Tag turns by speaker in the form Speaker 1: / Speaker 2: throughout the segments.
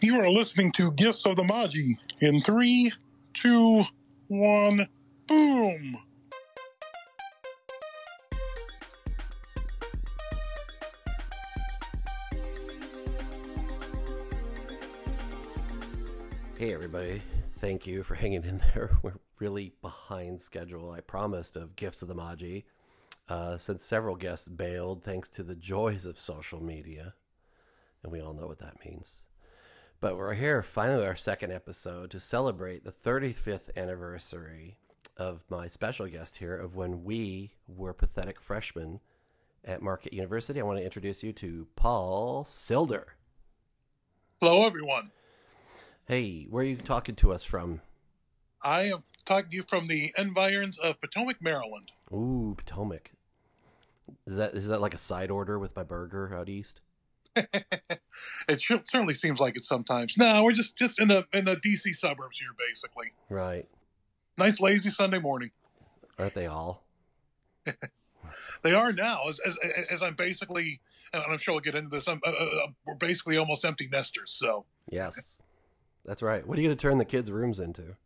Speaker 1: You are listening to Gifts of the Magi in three, two, one, boom.
Speaker 2: Hey, everybody. Thank you for hanging in there. We're really behind schedule, I promised, of Gifts of the Magi. Uh, since several guests bailed thanks to the joys of social media. And we all know what that means. But we're here, finally, our second episode to celebrate the 35th anniversary of my special guest here of when we were pathetic freshmen at Marquette University. I want to introduce you to Paul Silder.
Speaker 1: Hello, everyone.
Speaker 2: Hey, where are you talking to us from?
Speaker 1: I am talking to you from the environs of Potomac, Maryland.
Speaker 2: Ooh, Potomac. Is that is that like a side order with my burger out east?
Speaker 1: it certainly seems like it sometimes. No, we're just just in the in the DC suburbs here, basically.
Speaker 2: Right.
Speaker 1: Nice lazy Sunday morning.
Speaker 2: Aren't they all?
Speaker 1: They are now, as as, as I'm basically, and I'm sure we'll get into this. I'm, uh, uh, we're basically almost empty nesters. So
Speaker 2: Yes. That's right. What are you going to turn the kids' rooms into?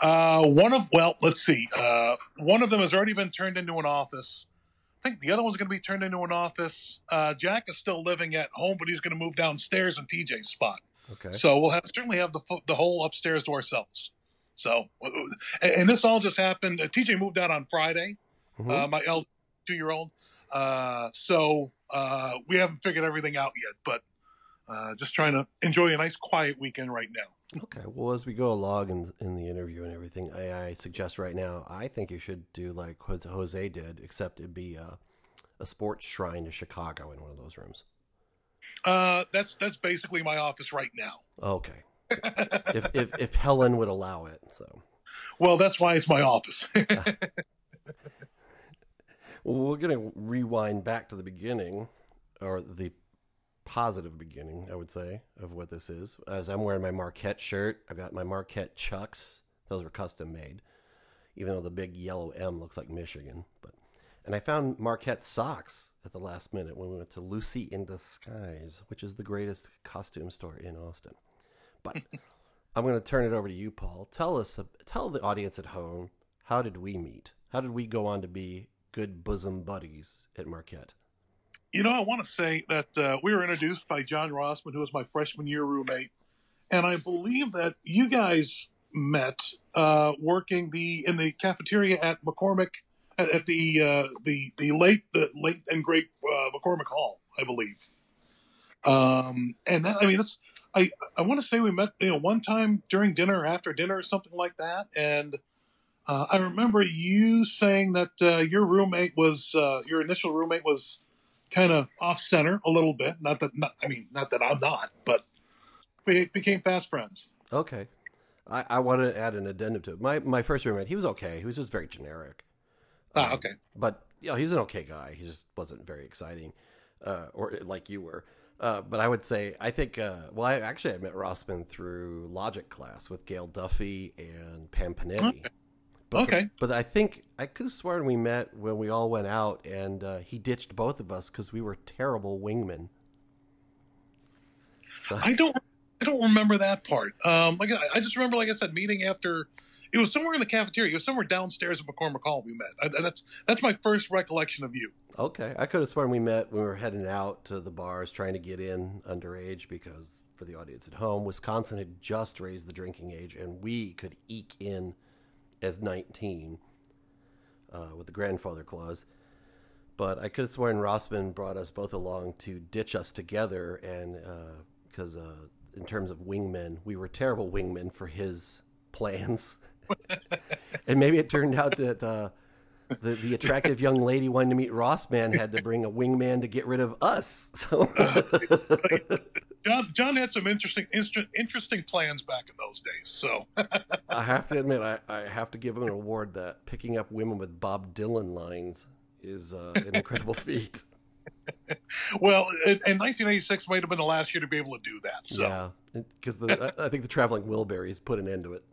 Speaker 1: Uh, one of well, let's see. Uh, one of them has already been turned into an office. Think the other one's going to be turned into an office. Uh, Jack is still living at home, but he's going to move downstairs in TJ's spot.
Speaker 2: Okay.
Speaker 1: So we'll have, certainly have the the whole upstairs to ourselves. So, and, this all just happened. Uh, TJ moved out on Friday.
Speaker 2: Mhm.
Speaker 1: Uh, my L two year old. Uh, so uh, we haven't figured everything out yet, but uh, just trying to enjoy a nice quiet weekend right now.
Speaker 2: Okay. Well, as we go along in in the interview and everything, I, I suggest right now, I think you should do like Jose- Jose did, except it'd be a, a sports shrine to Chicago in one of those rooms.
Speaker 1: Uh, that's that's basically my office right now.
Speaker 2: Okay. if, if if Helen would allow it, so
Speaker 1: Well, that's why it's my office.
Speaker 2: well, we're gonna rewind back to the beginning, or the positive beginning, I would say, of what this is. As I'm wearing my Marquette shirt, I've got my Marquette Chucks. Those were custom made, even though the big yellow M looks like Michigan. But and I found Marquette socks at the last minute when we went to Lucy in Disguise, which is the greatest costume store in Austin. But I'm going to turn it over to you, Paul. Tell us, tell the audience at home, how did we meet? How did we go on to be good bosom buddies at Marquette?
Speaker 1: You know, I want to say that uh, we were introduced by John Rossman, who was my freshman year roommate, and I believe that you guys met uh, working the in the cafeteria at McCormick at, at the uh, the the late the late and great uh, McCormick Hall, I believe. Um, and that, I mean, that's I I want to say we met you know one time during dinner after dinner or something like that, and. Uh, I remember you saying that uh, your roommate was your initial roommate was kind of off center a little bit. Not that, not, I mean, not that I'm not, but we became fast friends.
Speaker 2: Okay. I, I want to add an addendum to it. My, my first roommate, he was okay. He was just very generic.
Speaker 1: Ah, okay.
Speaker 2: But, you know, he's an okay guy. He just wasn't very exciting, uh, or like you were. Uh, but I would say, I think, uh, well, I actually I met Rossman through logic class with Gail Duffy and Pam Panetti. But,
Speaker 1: Okay.
Speaker 2: But I think I could have sworn we met when we all went out, and uh, he ditched both of us because we were terrible wingmen. So,
Speaker 1: I don't, I don't remember that part. Um, like I, I just remember, like I said, meeting after. It was somewhere in the cafeteria. It was somewhere downstairs at McCormick Hall. We met. I, that's that's my first recollection of you.
Speaker 2: okay, I could have sworn we met when we were heading out to the bars trying to get in underage because for the audience at home, Wisconsin had just raised the drinking age, and we could eke in as 19 uh, with the grandfather clause. But I could have sworn Rossman brought us both along to ditch us together, and because uh, in terms of wingmen, we were terrible wingmen for his plans. and maybe it turned out that uh, the the attractive young lady wanting to meet Rossman had to bring a wingman to get rid of us. So
Speaker 1: John John had some interesting interesting plans back in those days. So
Speaker 2: I have to admit, I, I have to give him an award that picking up women with Bob Dylan lines is uh, an incredible feat.
Speaker 1: well, in, in 1986 might have been the last year to be able to do that. So
Speaker 2: Yeah, because I I think the traveling Wilburys put an end to it.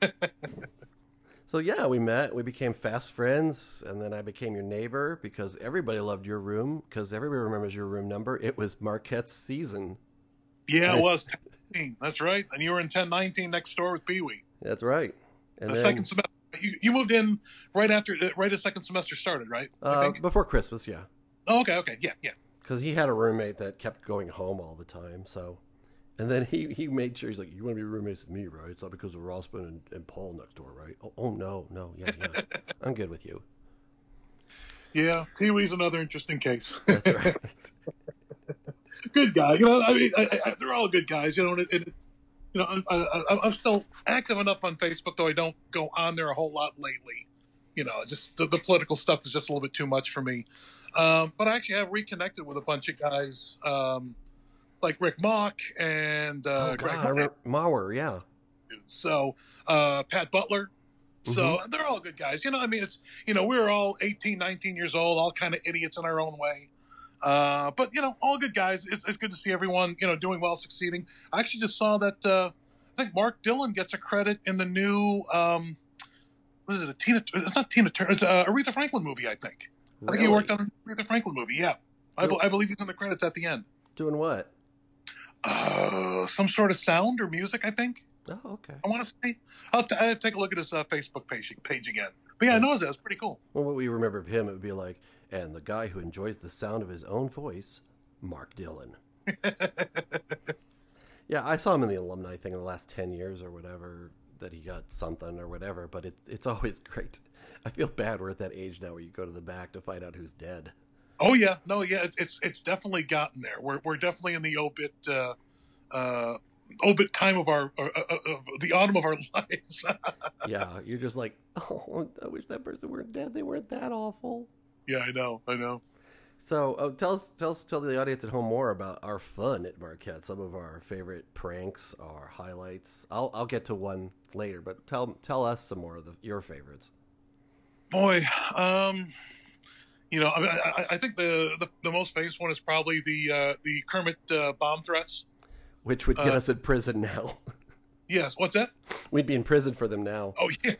Speaker 2: so yeah, we met, we became fast friends, and then I became your neighbor because everybody loved your room because everybody remembers your room number. It was Marquette's season.
Speaker 1: Yeah, it was 1019. That's right. And you were in 1019 next door with Pee Wee.
Speaker 2: That's right.
Speaker 1: And the then, second semester, you, you, moved in right after, uh, right as second semester started, right?
Speaker 2: Uh, before Christmas, yeah.
Speaker 1: Oh, okay, okay, yeah, yeah.
Speaker 2: Because he had a roommate that kept going home all the time, so. And then he, he made sure he's like, you want to be roommates with me, right? It's not because of Rossman and, and Paul next door, right? Oh, oh no, no, yeah, yeah. I'm good with you.
Speaker 1: Yeah, Pee Wee's another interesting case.
Speaker 2: That's right.
Speaker 1: good guy. You know, I mean, I, I, they're all good guys. You know, and, and you know, I, am still active enough on Facebook, though I don't go on there a whole lot lately. You know, just the, the political stuff is just a little bit too much for me. Um, but I actually have reconnected with a bunch of guys, um, like Rick Mock and uh,
Speaker 2: oh, Greg Maurer, yeah.
Speaker 1: So uh, Pat Butler. So mm-hmm. they're all good guys. You know, I mean, it's you know, we are all 18, 19 years old, all kind of idiots in our own way. Uh, but you know, all good guys. It's, it's, good to see everyone you know doing well, succeeding. I actually just saw that. Uh, I think Mark Dillon gets a credit in the new. Um, what is it? A Tina? It's not Tina Turner. It's a Aretha Franklin movie. I think. Really? I think he worked on the Aretha Franklin movie. Yeah, I, I, believe he's in the credits at the end.
Speaker 2: Doing what?
Speaker 1: Uh, some sort of sound or music. I think.
Speaker 2: Oh, okay.
Speaker 1: I want to say. I'll, t- I'll take a look at his uh, Facebook page page again. But yeah, I know that. It's pretty cool.
Speaker 2: Well, what we remember of him, it would be like, and the guy who enjoys the sound of his own voice, Mark Dillon. yeah, I saw him in the alumni thing in the last 10 years or whatever, that he got something or whatever, but it, it's always great. I feel bad we're at that age now where you go to the back to find out who's dead.
Speaker 1: Oh yeah, no, yeah, it's it's, it's definitely gotten there. We're we're definitely in the obit uh, uh, obit time of our uh, uh, uh the autumn of our lives.
Speaker 2: yeah, you're just like, oh, I wish that person weren't dead. They weren't that awful.
Speaker 1: Yeah, I know. I know.
Speaker 2: So uh, tell us, tell us, tell the audience at home more about our fun at Marquette. Some of our favorite pranks, our highlights. I'll I'll get to one later, but tell tell us some more of the, your favorites.
Speaker 1: Boy, um, you know, I, mean, I, I think the, the, the most famous one is probably the uh, the Kermit uh, bomb threats,
Speaker 2: which would get uh, us in prison now.
Speaker 1: yes, what's that?
Speaker 2: We'd be in prison for them now.
Speaker 1: Oh yeah.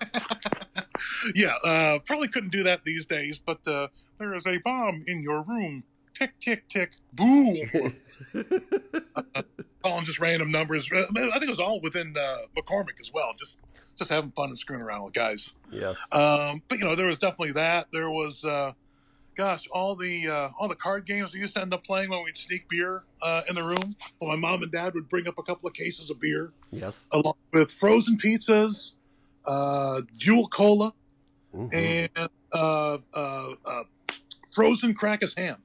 Speaker 1: yeah, uh, probably couldn't do that these days, but uh, there is a bomb in your room. Tick, tick, tick, boom. uh, calling just random numbers. Uh, I think it was all within uh, McCormick as well, just just having fun and screwing around with guys.
Speaker 2: Yes.
Speaker 1: Um, but you know, there was definitely that. There was, uh, gosh, all the uh, all the card games we used to end up playing when we'd sneak beer uh, in the room. Well, my mom and dad would bring up a couple of cases of beer.
Speaker 2: Yes.
Speaker 1: Along with frozen pizzas, uh, Jewel Cola, mm-hmm. and uh, uh, uh, frozen Krakus ham.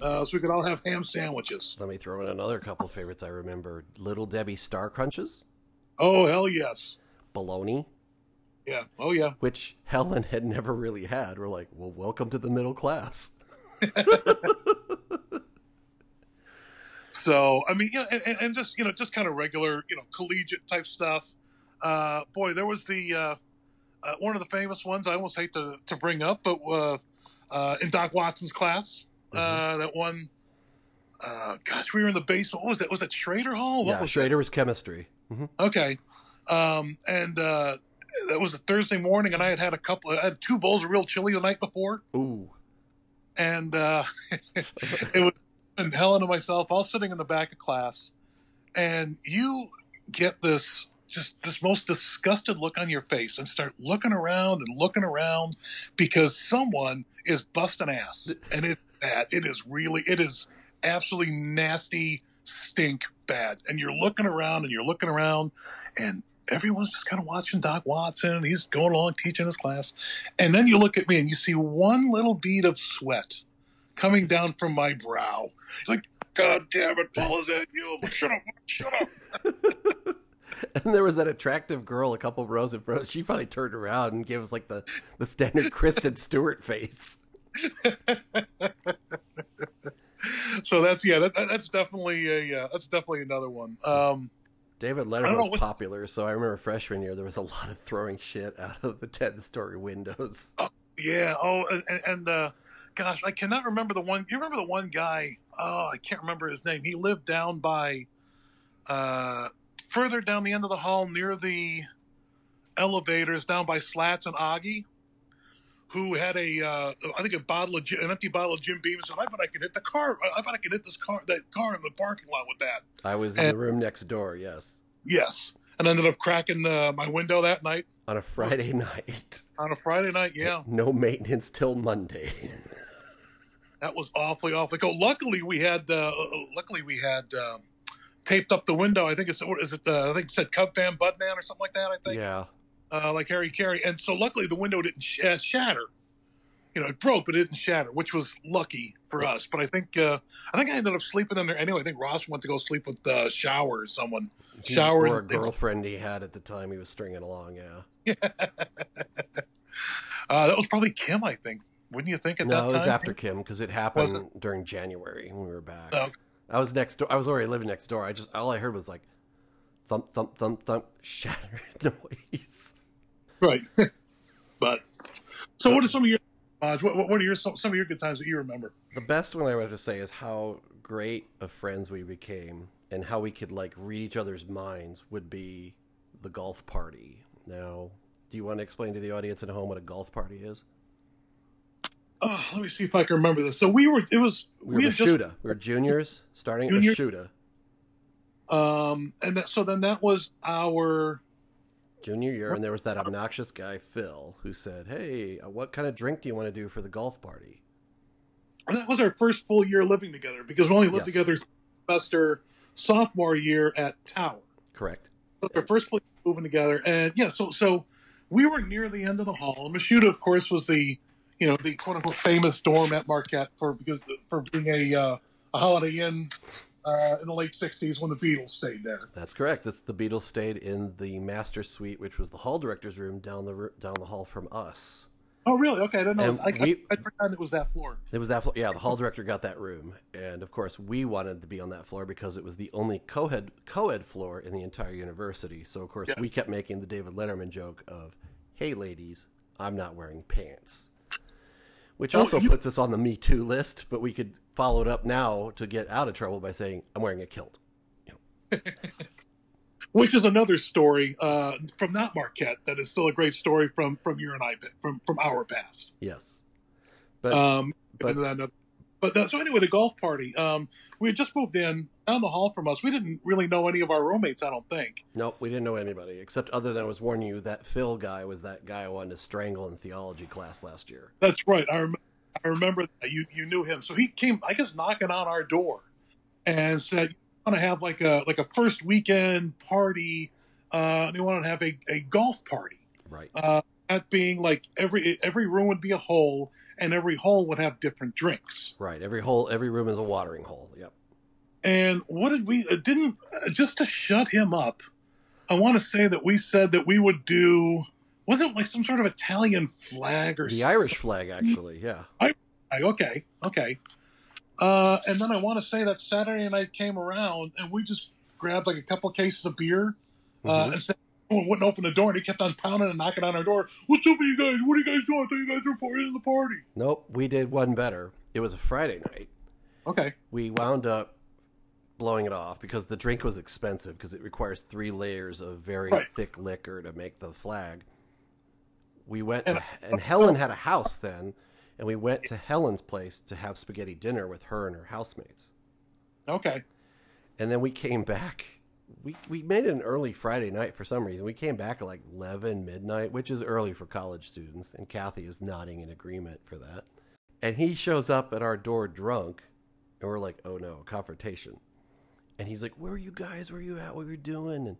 Speaker 1: Uh, so we could all have ham sandwiches.
Speaker 2: Let me throw in another couple favorites I remember. Little Debbie Star Crunches.
Speaker 1: Oh, hell yes.
Speaker 2: Bologna.
Speaker 1: Yeah. Oh, yeah.
Speaker 2: Which Helen had never really had. We're like, well, welcome to the middle class.
Speaker 1: so, I mean, you know, and, and, just, you know, just kind of regular, you know, collegiate type stuff. Uh, boy, there was the, uh, uh, one of the famous ones I almost hate to, to bring up, but uh, uh, in Doc Watson's class, uh, mm-hmm. that one, uh, gosh, we were in the basement. What was that? Was it Schrader Hall? What
Speaker 2: yeah,
Speaker 1: was
Speaker 2: Schrader that? was chemistry.
Speaker 1: Mm-hmm. Okay. Um, and uh, that was a Thursday morning, and I had had a couple, I had two bowls of real chili the night before.
Speaker 2: Ooh.
Speaker 1: And uh, it was and Helen and myself all sitting in the back of class, and you get this just this most disgusted look on your face and start looking around and looking around because someone is busting ass and it's bad. It is really, it is absolutely nasty, stink bad. And you're looking around and you're looking around and everyone's just kind of watching Doc Watson and he's going along teaching his class. And then you look at me and you see one little bead of sweat coming down from my brow. You're like, God damn it, Paul, is that you? Shut up, shut up.
Speaker 2: and there was that attractive girl a couple rows in front. She finally turned around and gave us like the the standard Kristen Stewart face.
Speaker 1: so that's yeah, that, that's definitely a uh, that's definitely another one. Um,
Speaker 2: David Letterman was what... popular, so I remember freshman year there was a lot of throwing shit out of the ten story windows.
Speaker 1: Oh, yeah. Oh, and, and uh, gosh, I cannot remember the one. You remember the one guy? Oh, I can't remember his name. He lived down by uh, further down the end of the hall near the elevators down by Slats and Augie. Who had a, uh, I think a bottle of an empty bottle of Jim Beam, and said, "I bet I can hit the car. I bet I can hit this car, that car in the parking lot with that."
Speaker 2: I was in the room next door, yes,
Speaker 1: Yes, and ended up cracking the, my window that night
Speaker 2: on a Friday night.
Speaker 1: on a Friday night. Yeah,
Speaker 2: No maintenance till Monday.
Speaker 1: that was awfully awfully cold. Luckily, we had uh, luckily we had uh, taped up the window. I think it's what is it? Uh, I think it said Cub Fan Budman or something like that. I think.
Speaker 2: Yeah.
Speaker 1: Uh, like Harry Caray. And so luckily the window didn't sh- uh, shatter. You know, it broke, but it didn't shatter, which was lucky for us. But I think uh, I think I ended up sleeping in there anyway. I think Ross went to go sleep with uh, Shower or someone.
Speaker 2: He-
Speaker 1: Shower
Speaker 2: or a girlfriend he had at the time he was stringing along, yeah.
Speaker 1: Uh, that was probably Kim, I think. Wouldn't you think at
Speaker 2: No,
Speaker 1: that time?
Speaker 2: No, it was after Kim because it happened
Speaker 1: Was
Speaker 2: during January when we were back.
Speaker 1: Oh.
Speaker 2: I was next door. I was already living next door. I just all I heard was like thump thump thump thump shatter noise.
Speaker 1: Right. but so, what are some of your uh, what, what are your some, some of your good times that you remember?
Speaker 2: The best one I would have to say is how great of friends we became and how we could like read each other's minds would be the golf party. Now, do you want to explain to the audience at home what a golf party is?
Speaker 1: Oh, let me see if I can remember this. So we were. It was
Speaker 2: We were
Speaker 1: had just
Speaker 2: We were juniors starting
Speaker 1: Junior-
Speaker 2: at Shuta.
Speaker 1: um, and that, so then that was our
Speaker 2: Junior year, and there was that obnoxious guy Phil who said, "Hey, uh, what kind of drink do you want to do for the golf party?"
Speaker 1: And that was our first full year living together because we only lived
Speaker 2: Yes.
Speaker 1: together semester sophomore year at Tower.
Speaker 2: Correct.
Speaker 1: So our first full year moving together, and yeah, so so we were near the end of the hall. Mashuda, of course, was the you know the quote unquote famous dorm at Marquette for because for being a uh, a Holiday Inn uh, in the late '60s when the Beatles stayed there.
Speaker 2: That's correct. That's the Beatles stayed in the master suite, which was the hall director's room down the down the hall from us.
Speaker 1: Oh, really? Okay, I didn't know. I,
Speaker 2: we-
Speaker 1: I, I forgot it was that floor.
Speaker 2: It was that floor. Yeah, the hall director got that room, and of course, we wanted to be on that floor because it was the only co-ed co-ed floor in the entire university. So of course,
Speaker 1: Yeah.
Speaker 2: we kept making the David Letterman joke of, "Hey, ladies, I'm not wearing pants," which
Speaker 1: Oh,
Speaker 2: also
Speaker 1: you-
Speaker 2: puts us on the Me Too list. But we could follow it up now to get out of trouble by saying, "I'm wearing a kilt." You know.
Speaker 1: which is another story uh, from not Marquette that is still a great story from from your and I from from our past.
Speaker 2: Yes, but
Speaker 1: Um,
Speaker 2: but-
Speaker 1: uh, but that, so anyway, the golf party. Um, we had just moved in down the hall from us. We didn't really know any of our roommates. I don't think.
Speaker 2: Nope, we didn't know anybody except other than I was warning you that Phil guy was that guy I wanted to strangle in theology class last year.
Speaker 1: That's right. I, rem- I remember that. you you knew him. So he came, I guess, knocking on our door and said, "You want to have like a like a first weekend party? Uh, and he wanted to have a, a golf party."
Speaker 2: Right.
Speaker 1: Uh, that being like every every room would be a hole, and every hole would have different drinks.
Speaker 2: Right. Every hole, every room is a watering hole. Yep.
Speaker 1: And what did we uh, didn't uh, just to shut him up? I want to say that we said that we would do wasn't it like some sort of Italian flag or
Speaker 2: The Irish flag, actually. Yeah.
Speaker 1: I. okay, okay. Uh, and then I want to say that Saturday night came around and we just grabbed like a couple cases of beer uh,
Speaker 2: Mhm.
Speaker 1: and said, "Oh, wouldn't open the door, and he kept on pounding and knocking on our door. What's up with you guys? What are you guys doing? I thought you guys were part of the party.
Speaker 2: Nope. We did one better. It was a Friday night.
Speaker 1: Okay.
Speaker 2: We wound up blowing it off because the drink was expensive because it requires three layers of very
Speaker 1: Right.
Speaker 2: thick liquor to make the flag. We went
Speaker 1: And-
Speaker 2: to, and Helen had a house then, and we went to Helen's place to have spaghetti dinner with her and her housemates.
Speaker 1: Okay.
Speaker 2: And then we came back. We we made it an early Friday night for some reason. We came back at like eleven midnight, which is early for college students, and Kathy is nodding in agreement for that. And he shows up at our door drunk, and we're like, "Oh no, confrontation!" And he's like, "Where are you guys? Where are you at? What are you doing?" And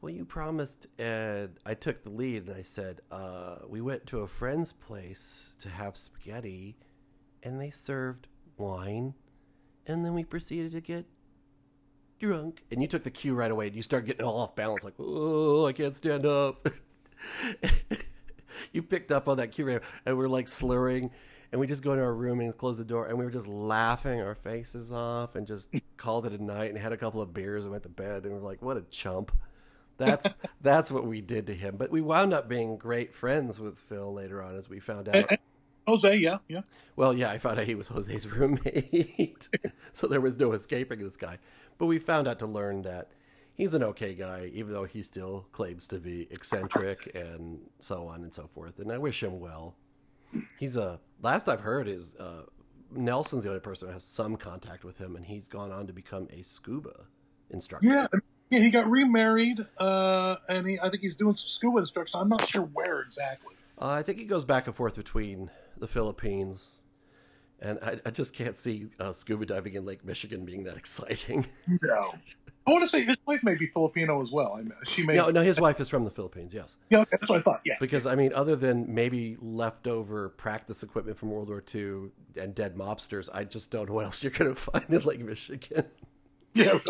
Speaker 2: well, you promised, and I took the lead, and I said, uh, "We went to a friend's place to have spaghetti, and they served wine, and then we proceeded to get drunk. And you took the cue right away and you start getting all off balance, like, oh, I can't stand up. you picked up on that cue right and we're like slurring. And we just go into our room and close the door and we were just laughing our faces off and just called it a night and had a couple of beers and went to bed and we're like, what a chump. That's that's what we did to him. But we wound up being great friends with Phil later on as we found out.
Speaker 1: Jose, yeah, yeah.
Speaker 2: Well, yeah, I found out he was Jose's roommate. so there was no escaping this guy. But we found out to learn that he's an okay guy, even though he still claims to be eccentric and so on and so forth. And I wish him well. He's a last I've heard is uh, Nelson's the only person who has some contact with him, and he's gone on to become a scuba instructor.
Speaker 1: Yeah, yeah, he got remarried, uh, and he, I think he's doing some scuba instruction. I'm not sure where exactly.
Speaker 2: Uh, I think he goes back and forth between the Philippines, and I, I just can't see uh, scuba diving in Lake Michigan being that exciting.
Speaker 1: No. I want to say his wife may be Filipino as well. I mean, she may.
Speaker 2: no, no, his wife is from the Philippines. Yes.
Speaker 1: Yeah, okay, that's what I thought. Yeah.
Speaker 2: Because I mean, other than maybe leftover practice equipment from World War II and dead mobsters, I just don't know what else you're going to find in Lake Michigan.
Speaker 1: Yeah.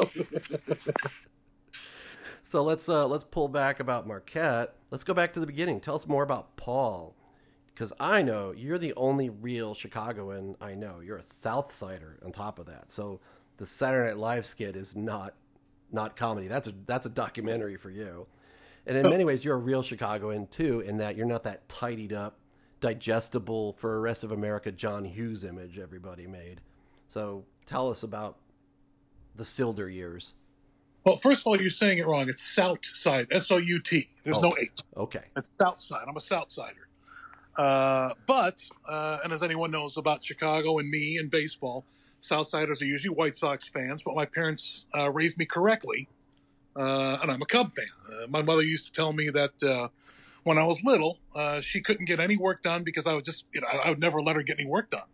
Speaker 2: So let's uh, let's pull back about Marquette. Let's go back to the beginning. Tell us more about Paul, because I know you're the only real Chicagoan I know. You're a South Sider on top of that. So the Saturday Night Live skit is not not comedy. That's a that's a documentary for you. And in oh. many ways, you're a real Chicagoan too, in that you're not that tidied up, digestible for the rest of America John Hughes image everybody made. So tell us about the Silder years.
Speaker 1: Well, first of all, you're saying it wrong. It's South Side, S O U T. There's
Speaker 2: Oh.
Speaker 1: no H.
Speaker 2: Okay.
Speaker 1: It's South Side. I'm a South Sider. Uh, but, uh, and as anyone knows about Chicago and me and baseball, Southsiders are usually White Sox fans, but my parents uh, raised me correctly, uh, and I'm a Cub fan. Uh, my mother used to tell me that uh, when I was little, uh, she couldn't get any work done because I would just, you know, I, would never let her get any work done.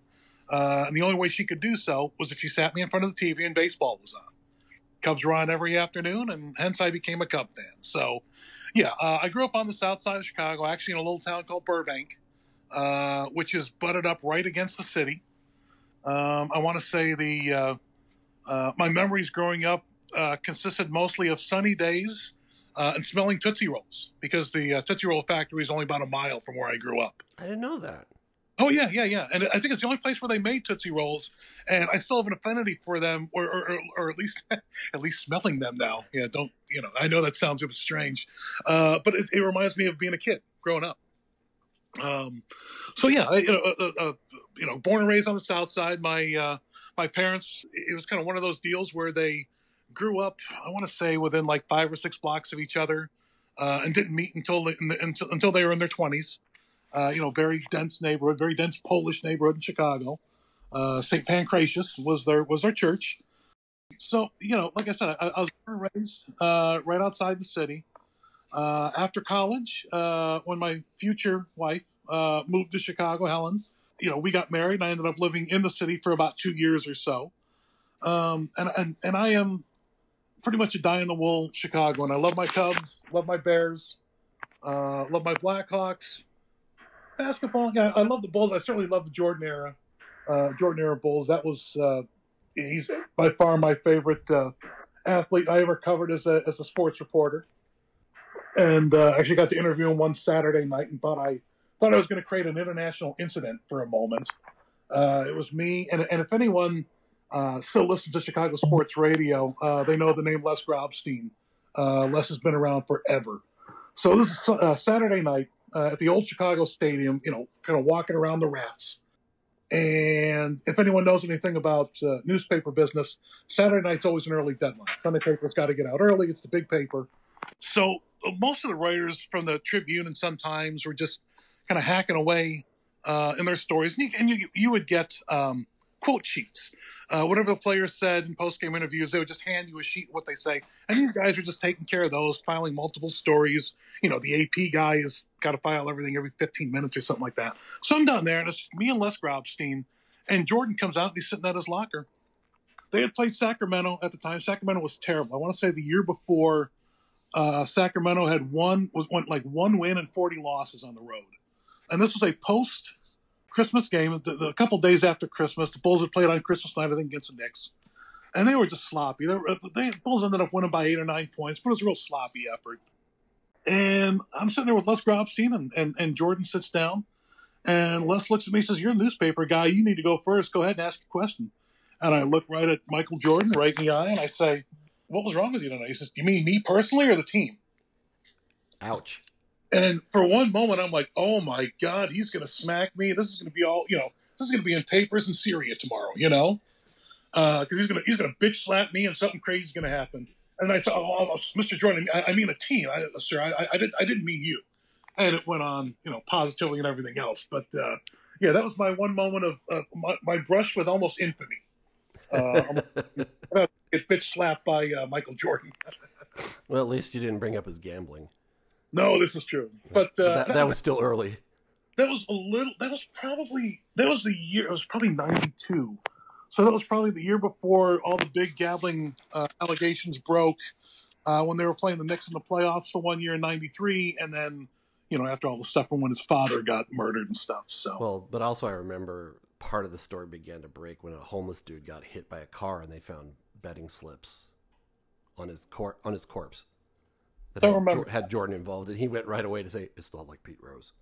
Speaker 1: Uh, and the only way she could do so was if she sat me in front of the TV and baseball was on. Cubs were on every afternoon, and hence I became a Cub fan. So, yeah, uh, I grew up on the south side of Chicago, actually in a little town called Burbank, uh, which is butted up right against the city. Um, I want to say the uh, uh, my memories growing up uh, consisted mostly of sunny days uh, and smelling Tootsie Rolls because the uh, Tootsie Roll factory is only about a mile from where I grew up.
Speaker 2: I didn't know that.
Speaker 1: Oh yeah, yeah, yeah. And I think it's the only place where they made Tootsie Rolls, and I still have an affinity for them, or or, or, or at least at least smelling them now. Yeah, don't you know? I know that sounds a bit strange, uh, but it, it reminds me of being a kid growing up. Um, so yeah, I, you know, uh, uh, uh, you know, born and raised on the South Side. My uh, my parents, it was kind of one of those deals where they grew up. I want to say within like five or six blocks of each other, uh, and didn't meet until the, until, until they were in their twenties. Uh, you know, very dense neighborhood, very dense Polish neighborhood in Chicago. Uh, St. Pancratius was their was their church. So you know, like I said, I, I was raised uh, right outside the city. Uh, after college, uh, when my future wife uh, moved to Chicago, Helen, you know, we got married, and I ended up living in the city for about two years or so. Um, and and and I am pretty much a die in the wool Chicago, and I love my Cubs, love my Bears, uh, love my Blackhawks basketball. Yeah, I love the Bulls. I certainly love the Jordan era, uh, Jordan era Bulls. That was uh, he's by far my favorite athlete I ever covered as a as a sports reporter. And uh, actually got to interview him one Saturday night, and thought I thought I was going to create an international incident for a moment. Uh, it was me, and, and if anyone uh, still listens to Chicago sports radio, uh, they know the name Les Grobstein. Uh, Les has been around forever. So this is uh, Saturday night at the old Chicago Stadium, you know, kind of walking around the rats. And if anyone knows anything about newspaper business, Saturday night's always an early deadline. Sunday paper's got to get out early. It's the big paper. So uh, most of the writers from the Tribune and sometimes were just kind of hacking away uh, in their stories, and you, and you, you would get um, quote sheets. Uh, whatever the players said in post-game interviews, they would just hand you a sheet what they say, and these guys are just taking care of those, filing multiple stories. You know, the AP guy has got to file everything every 15 minutes or something like that. So I'm down there, and it's me and Les Grobstein, and Jordan comes out and he's sitting at his locker. They had played Sacramento at the time. Sacramento was terrible. I want to say the year before, uh, Sacramento had one was went like one win and 40 losses on the road, and this was a post Christmas game. The, the, a couple days after Christmas, the Bulls had played on Christmas night, I think, against the Knicks, and they were just sloppy. They, were, they Bulls ended up winning by eight or nine points, but it was a real sloppy effort. And I'm sitting there with Les Grobstein, and, and, and Jordan sits down, and Les looks at me and says, "You're a newspaper guy. You need to go first. Go ahead and ask a question." And I look right at Michael Jordan, right in the eye, and I say, "What was wrong with you tonight?" He says, "You mean me personally or the team?"
Speaker 2: Ouch.
Speaker 1: And for one moment, I'm like, oh my God, he's going to smack me. This is going to be all, you know, this is going to be in papers in Syria tomorrow, you know? Because he's going to he's gonna bitch slap me and something crazy is going to happen. And I said, oh, oh, Mr. Jordan, I, I mean a team. I, sir, I, I, didn't, I didn't mean you. And it went on, you know, positively and everything else. But uh, yeah, that was my one moment of uh, my, my, brush with almost infamy. Uh, get bitch slapped by uh, Michael Jordan.
Speaker 2: well, at least you didn't bring up his gambling.
Speaker 1: No, this is true. But,
Speaker 2: but that, that was still early.
Speaker 1: That was a little. That was probably that was the year. It was probably ninety two. So that was probably the year before all the big gambling uh, allegations broke. Uh, when they were playing the Knicks in the playoffs for one year in '93, and then you know after all the stuff from when his father got murdered and stuff. So
Speaker 2: well, but also I remember part of the story began to break when a homeless dude got hit by a car and they found betting slips on his cor- on his corpse that
Speaker 1: had, remember.
Speaker 2: had Jordan involved, and he went right away to say it's not like Pete Rose.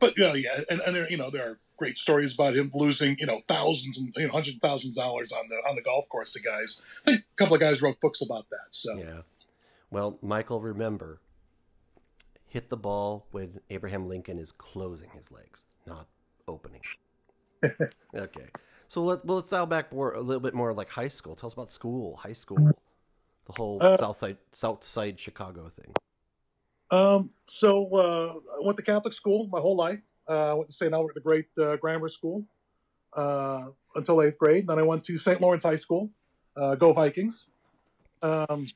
Speaker 1: But yeah, yeah, and, and there, you know there are great stories about him losing you know thousands and you know hundreds of thousands of dollars on the on the golf course to guys. I think a couple of guys wrote books about that. So
Speaker 2: yeah, well, Michael, remember, hit the ball when Abraham Lincoln is closing his legs, not opening. Okay. So let's well let's dial back more a little bit more like high school. Tell us about school, high school, the whole uh, South Side South Side Chicago thing.
Speaker 1: Um. So uh, I went to Catholic school my whole life. Uh, I went to St. Albert the Great uh, Grammar School uh, until eighth grade. Then I went to St. Lawrence High School. Uh, go Vikings. Um.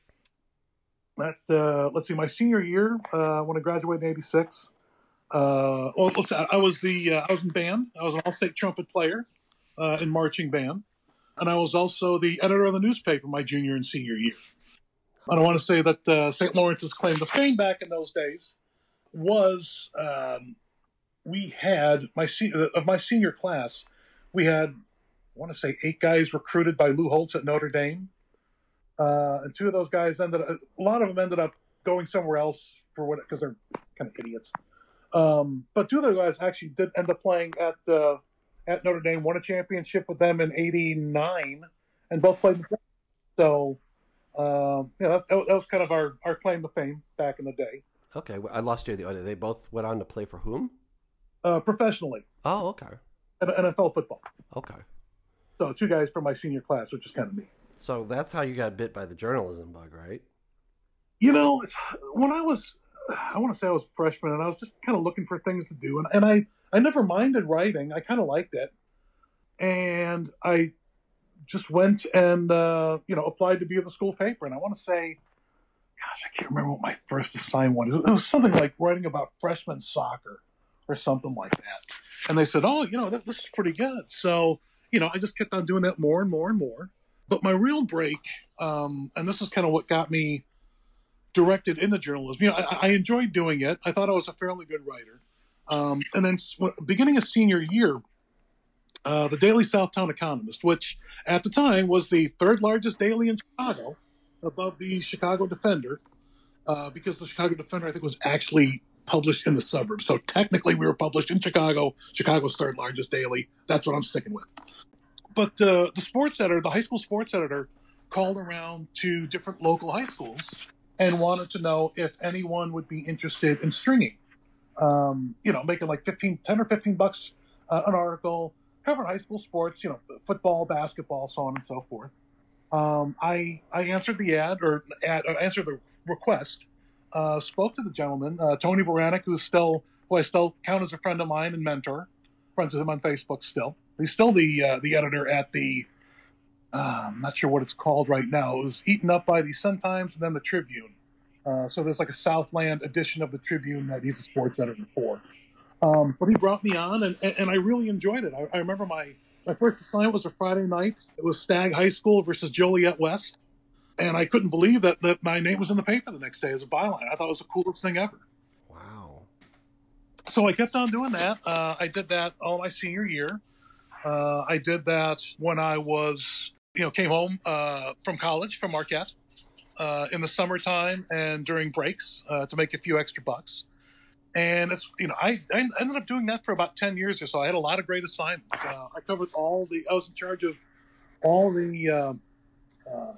Speaker 1: That uh, let's see, my senior year uh, when I graduated in '86. Uh, well, I was the uh, I was in band. I was an all-state trumpet player uh, in marching band, and I was also the editor of the newspaper my junior and senior year. And I want to say that uh, St. Lawrence's claim to fame back in those days was um, we had my se- of my senior class, we had I want to say eight guys recruited by Lou Holtz at Notre Dame, uh, and two of those guys ended up, a lot of them ended up going somewhere else for what because they're kind of idiots. Um, but two of those guys actually did end up playing at uh, at Notre Dame, won a championship with them in '89, and both played. The so, um, yeah, that, that, was kind of our, our claim to fame back in the day.
Speaker 2: Okay, I lost you. The other day. they both went on to play for whom?
Speaker 1: Uh, professionally.
Speaker 2: Oh, okay.
Speaker 1: NFL football.
Speaker 2: Okay.
Speaker 1: So two guys from my senior class, which is kind of neat.
Speaker 2: So that's how you got bit by the journalism bug, right?
Speaker 1: You know, when I was I want to say I was a freshman, and I was just kind of looking for things to do, and, and I I never minded writing. I kind of liked it, and I just went and uh, you know applied to be at the school paper. And I want to say, gosh, I can't remember what my first assignment was. It was something like writing about freshman soccer or something like that. And they said, oh, you know, this is pretty good. So you know, I just kept on doing that more and more and more. But my real break, um, and this is kind of what got me directed into journalism. You know, I, I, enjoyed doing it. I thought I was a fairly good writer. Um, and then beginning of senior year, uh, the Daily Southtown Economist, which at the time was the third largest daily in Chicago, above the Chicago Defender, uh, because the Chicago Defender, I think, was actually published in the suburbs. So technically, we were published in Chicago, Chicago's third largest daily. That's what I'm sticking with. But uh, the sports editor, the high school sports editor, called around to different local high schools and wanted to know if anyone would be interested in stringing. Um, you know, making like 15, 10 or 15 bucks uh, an article, covering high school sports, you know, football, basketball, so on and so forth. Um, I, I answered the ad or ad, or answered the request, uh, spoke to the gentleman, uh, Tony Baranek, who's still, who I still count as a friend of mine and mentor, friends with him on Facebook still. He's still the, uh, the editor at the uh, I'm not sure what it's called right now. It was eaten up by the Sun Times and then the Tribune. Uh, so there's like a Southland edition of the Tribune that he's a sports editor for. Um, but he brought me on, and, and I really enjoyed it. I, I, remember my, my first assignment was a Friday night. It was Stagg High School versus Joliet West. And I couldn't believe that, that my name was in the paper the next day as a byline. I thought it was the coolest thing ever.
Speaker 2: Wow.
Speaker 1: So I kept on doing that. Uh, I did that all my senior year. Uh, I did that when I was you know, came home uh, from college from Marquette uh, in the summertime and during breaks uh, to make a few extra bucks. And it's you know I, I ended up doing that for about ten years or so. I had a lot of great assignments. Uh, I covered all the. I was in charge of all the uh, uh,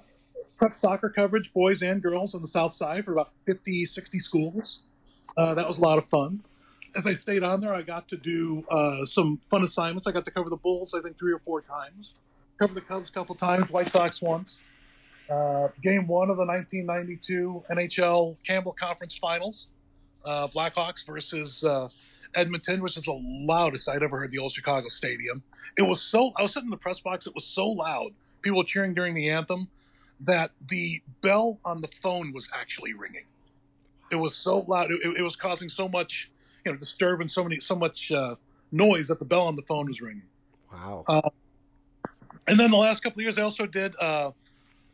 Speaker 1: prep soccer coverage, boys and girls, on the South Side for about 50, 60 schools. that was a lot of fun as I stayed on there, I got to do uh, some fun assignments. I got to cover the Bulls, I think, three or four times covered the Cubs a couple times, White Sox once. Uh, game one of the 1992 NHL Campbell Conference Finals, uh, Blackhawks versus uh, Edmonton, which is the loudest I'd ever heard the old Chicago Stadium. It was so, I was sitting in the press box, it was so loud. People were cheering during the anthem that the bell on the phone was actually ringing. It was so loud. It, it was causing so much, you know, disturbance, so many, so much uh, noise that the bell on the phone was ringing.
Speaker 2: Wow.
Speaker 1: Uh, and then the last couple of years, I also did, uh,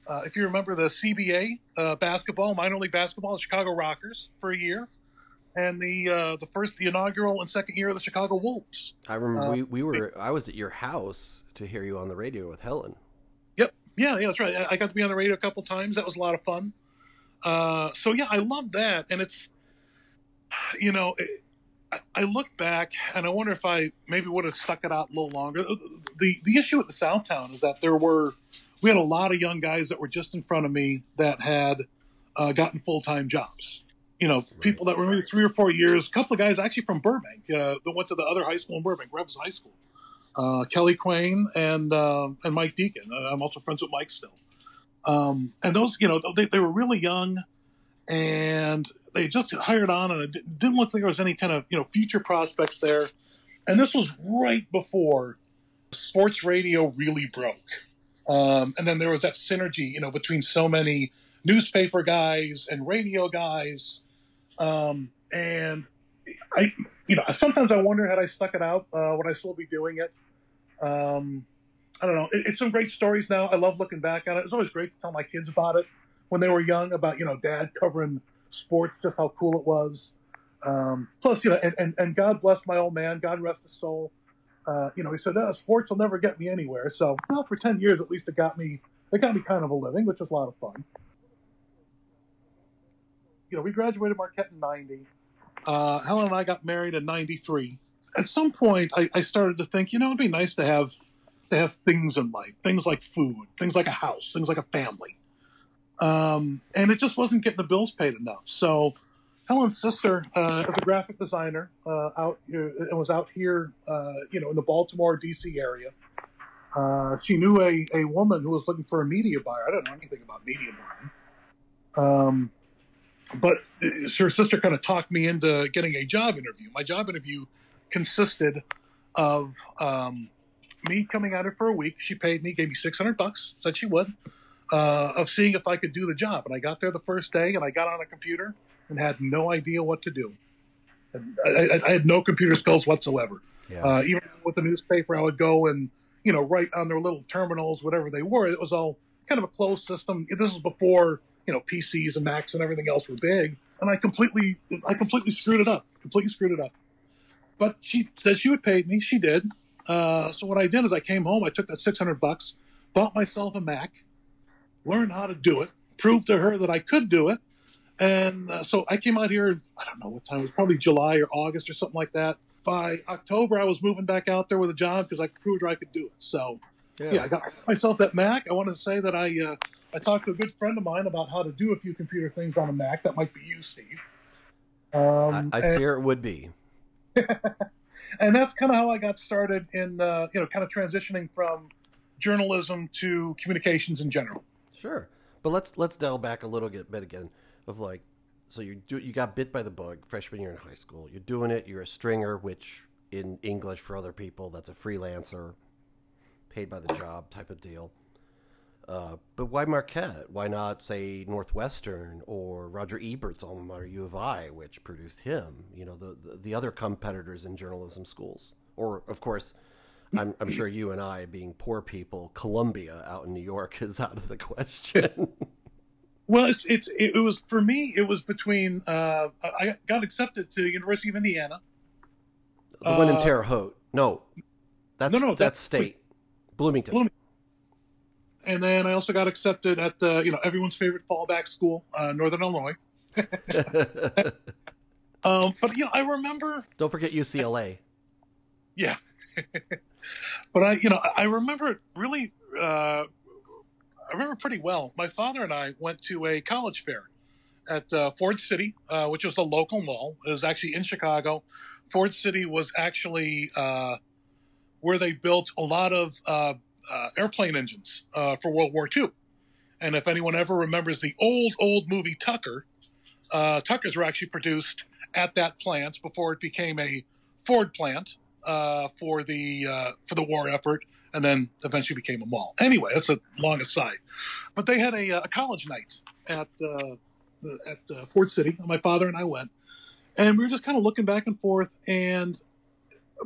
Speaker 1: uh, if you remember, the CBA uh, basketball, minor league basketball, the Chicago Rockers for a year, and the uh, the first, the inaugural and second year of the Chicago Wolves.
Speaker 2: I remember we, we were. I was at your house to hear you on the radio with Helen.
Speaker 1: Yep. Yeah. Yeah. That's right. I got to be on the radio a couple times. That was a lot of fun. Uh, so yeah, I love that, and it's, you know, I look back and I wonder if I maybe would have stuck it out a little longer. The the issue at the Southtown is that there were we had a lot of young guys that were just in front of me that had uh, gotten full time jobs. You know, right. people that were maybe three or four years. A couple of guys actually from Burbank uh, that went to the other high school in Burbank, Reavis High School. Uh, Kelly Quain and uh, and Mike Deacon. I'm also friends with Mike still. Um, and those, you know, they, they were really young and they just hired on, and it didn't look like there was any kind of you know future prospects there. And this was right before sports radio really broke. Um, and then there was that synergy, you know, between so many newspaper guys and radio guys. Um, and I, you know, sometimes I wonder had I stuck it out, uh, would I still be doing it? Um, I don't know. It, it's some great stories now. I love looking back on it. It's always great to tell my kids about it when they were young about you know dad covering sports, just how cool it was. Um, plus, you know, and, and, and God bless my old man, God rest his soul. Uh, you know, he said, sports will never get me anywhere. So, well, for 10 years at least, it got me, it got me kind of a living, which was a lot of fun. You know, we graduated Marquette in 90. Uh, Helen and I got married in 93. At some point, I, I started to think, you know, it'd be nice to have, to have things in life, things like food, things like a house, things like a family. Um, and it just wasn't getting the bills paid enough. So Helen's sister uh, is a graphic designer uh, out and was out here, uh, you know, in the Baltimore D.C. area. Uh, she knew a, a woman who was looking for a media buyer. I don't know anything about media buying. Um, but her sister kind of talked me into getting a job interview. My job interview consisted of um, me coming out here for a week. She paid me, gave me 600 bucks, said she would uh, of seeing if I could do the job. And I got there the first day and I got on a computer and had no idea what to do. I, I, I had no computer skills whatsoever. Yeah. Uh, even with the newspaper, I would go and you know write on their little terminals, whatever they were. It was all kind of a closed system. This was before you know PCs and Macs and everything else were big, and I completely I completely screwed it up. Completely screwed it up. But she said she would pay me. She did. Uh, so what I did is I came home. I took that six hundred bucks, bought myself a Mac, learn how to do it, prove to her that I could do it. And uh, so I came out here, I don't know what time, it was probably July or August or something like that. By October, I was moving back out there with a job because I proved I could do it. So, yeah. yeah. I got myself that Mac. I want to say that I uh, I talked to a good friend of mine about how to do a few computer things on a Mac. That might be you, Steve.
Speaker 2: Um, I, I and, fear it would be.
Speaker 1: and that's kind of how I got started in, uh, you know, kind of transitioning from journalism to communications in general.
Speaker 2: Sure, but let's let's delve back a little bit again of like, so you do you got bit by the bug freshman year in high school. You're doing it. You're a stringer, which in English for other people that's a freelancer, paid by the job type of deal. Uh, but why Marquette? Why not say Northwestern or Roger Ebert's alma mater, U of I, which produced him? You know, the, the, the other competitors in journalism schools, or of course I'm, I'm sure you and I, being poor people, Columbia out in New York is out of the question.
Speaker 1: well, it's, it's it was for me. It was between uh, I got accepted to University of Indiana.
Speaker 2: The one in uh, Terre Haute. No, that's no, no, that's, that's state. Wait, Bloomington. Bloomington.
Speaker 1: And then I also got accepted at the you know everyone's favorite fallback school, uh, Northern Illinois. um, but you know, I remember.
Speaker 2: Don't forget UCLA.
Speaker 1: Yeah. But I, you know, I remember it really. Uh, I remember pretty well. My father and I went to a college fair at uh, Ford City, uh, which was a local mall. It was actually in Chicago. Ford City was actually uh, where they built a lot of uh, uh, airplane engines uh, for World War II. And if anyone ever remembers the old, old movie Tucker, Tuckers were actually produced at that plant before it became a Ford plant uh, for the uh, for the war effort, and then eventually became a mall. Anyway, that's a long aside. But they had a, a college night at uh, at uh, Ford City. My father and I went, and we were just kind of looking back and forth. And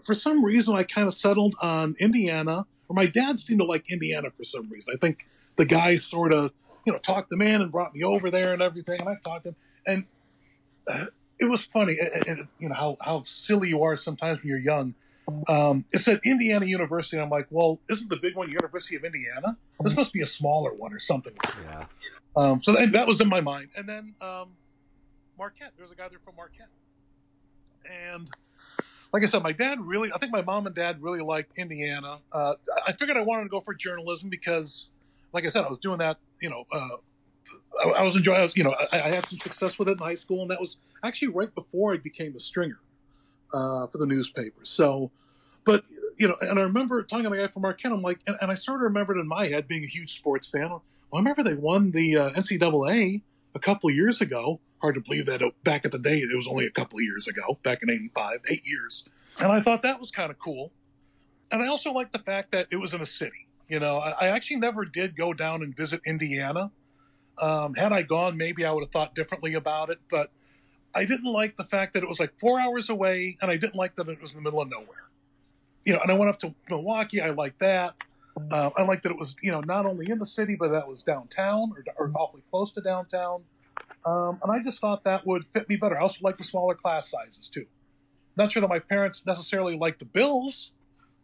Speaker 1: for some reason, I kind of settled on Indiana. Or my dad seemed to like Indiana for some reason. I think the guy sort of you know talked him in and brought me over there and everything. And I talked to him, and uh, it was funny. you know how how silly you are sometimes when you're young um, it said Indiana University. And I'm like, well, isn't the big one University of Indiana? This must be a smaller one or something.
Speaker 2: yeah.
Speaker 1: Um, so that, that, was in my mind. And then um, Marquette. There was a guy there from Marquette. And like I said, my dad really, I think my mom and dad really liked Indiana. Uh, I figured I wanted to go for journalism because, like I said, I was doing that, you know, uh, I, I, was enjoying, I was, you know, I, I, had some success with it in high school. And that was actually right before I became a stringer uh, for the newspapers. So, but you know, and I remember talking to the guy from Marquette. I'm like, and, and, I sort of remembered in my head being a huge sports fan. Well, I remember they won the uh, NCAA a couple of years ago. Hard to believe that back at the day it was only a couple of years ago, back in '85, eight years. And I thought that was kind of cool. And I also liked the fact that it was in a city. You know, I, I actually never did go down and visit Indiana. Um, had I gone, maybe I would have thought differently about it. But I didn't like the fact that it was like four hours away, and I didn't like that it was in the middle of nowhere. You know, and I went up to Milwaukee. I liked that. Uh, I liked that it was, you know, not only in the city, but that was downtown or, or awfully close to downtown. Um, and I just thought that would fit me better. I also like the smaller class sizes too. Not sure that my parents necessarily like the Bills,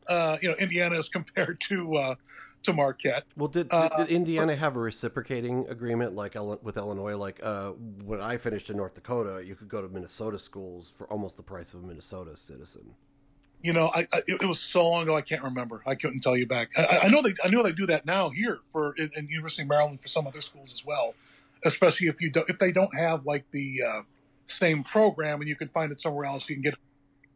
Speaker 1: uh, you know, Indiana as compared to uh, to Marquette.
Speaker 2: Well, did, did, uh, did Indiana have a reciprocating agreement like with Illinois? Like uh, when I finished in North Dakota, you could go to Minnesota schools for almost the price of a Minnesota citizen.
Speaker 1: You know, I, I, it was so long ago I can't remember. I couldn't tell you back. I, I know they I know they do that now here for in, in, University of Maryland for some other schools as well, especially if you don't if they don't have like the uh, same program and you can find it somewhere else, you can get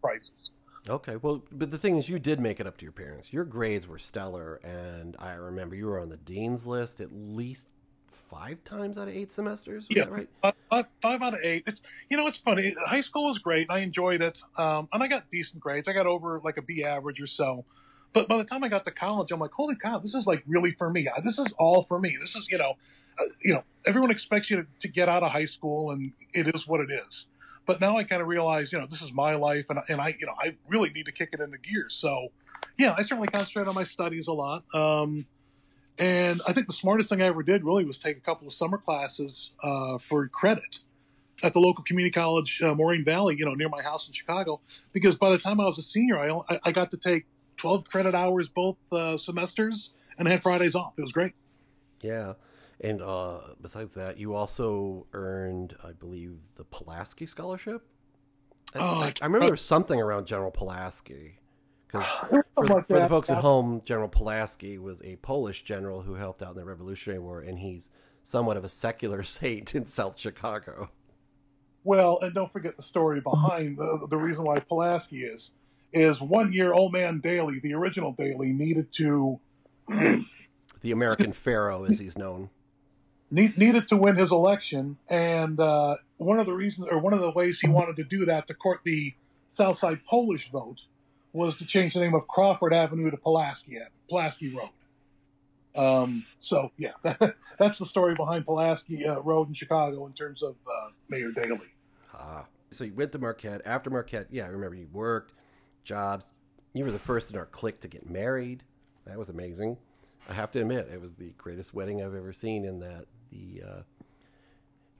Speaker 1: prices.
Speaker 2: Okay, well, but the thing is, you did make it up to your parents. Your grades were stellar, and I remember you were on the dean's list at least five times out of eight semesters. Was
Speaker 1: yeah,
Speaker 2: right?
Speaker 1: Five, five, out of eight. It's you know, it's funny. High school was great. I enjoyed it, um, and I got decent grades. I got over like a B average or so. But by the time I got to college, I'm like, holy cow, this is like really for me. This is all for me. This is you know, uh, you know, everyone expects you to, to get out of high school, and it is what it is. But now I kind of realize, you know, this is my life, and and I, you know, I really need to kick it into gear. So, yeah, I certainly concentrate on my studies a lot. Um, and I think the smartest thing I ever did really was take a couple of summer classes uh, for credit at the local community college, uh, Valley, you know, near my house in Chicago. Because by the time I was a senior, I, I got to take 12 credit hours both uh, semesters and I had Fridays off. It was great.
Speaker 2: Yeah. And uh, besides that, you also earned, I believe, the Pulaski Scholarship.
Speaker 1: Oh,
Speaker 2: I, I remember there was something around General Pulaski. Because for, for, the folks at home, General Pulaski was a Polish general who helped out in the Revolutionary War, and he's somewhat of a secular saint in South Chicago.
Speaker 1: Well, and don't forget the story behind the, the reason why Pulaski is is one year old man Daley, the original Daley, needed to
Speaker 2: the American Pharaoh, as he's known
Speaker 1: needed to win his election, and uh, one of the reasons, or one of the ways he wanted to do that to court the Southside Polish vote, was to change the name of Crawford Avenue to Pulaski Pulaski Road. Um, so yeah, that's the story behind Pulaski uh, Road in Chicago in terms of uh, Mayor Daley.
Speaker 2: Ah, so you went to Marquette. After Marquette, yeah, I remember you worked, jobs. You were the first in our clique to get married. That was amazing. I have to admit, it was the greatest wedding I've ever seen. In that the uh,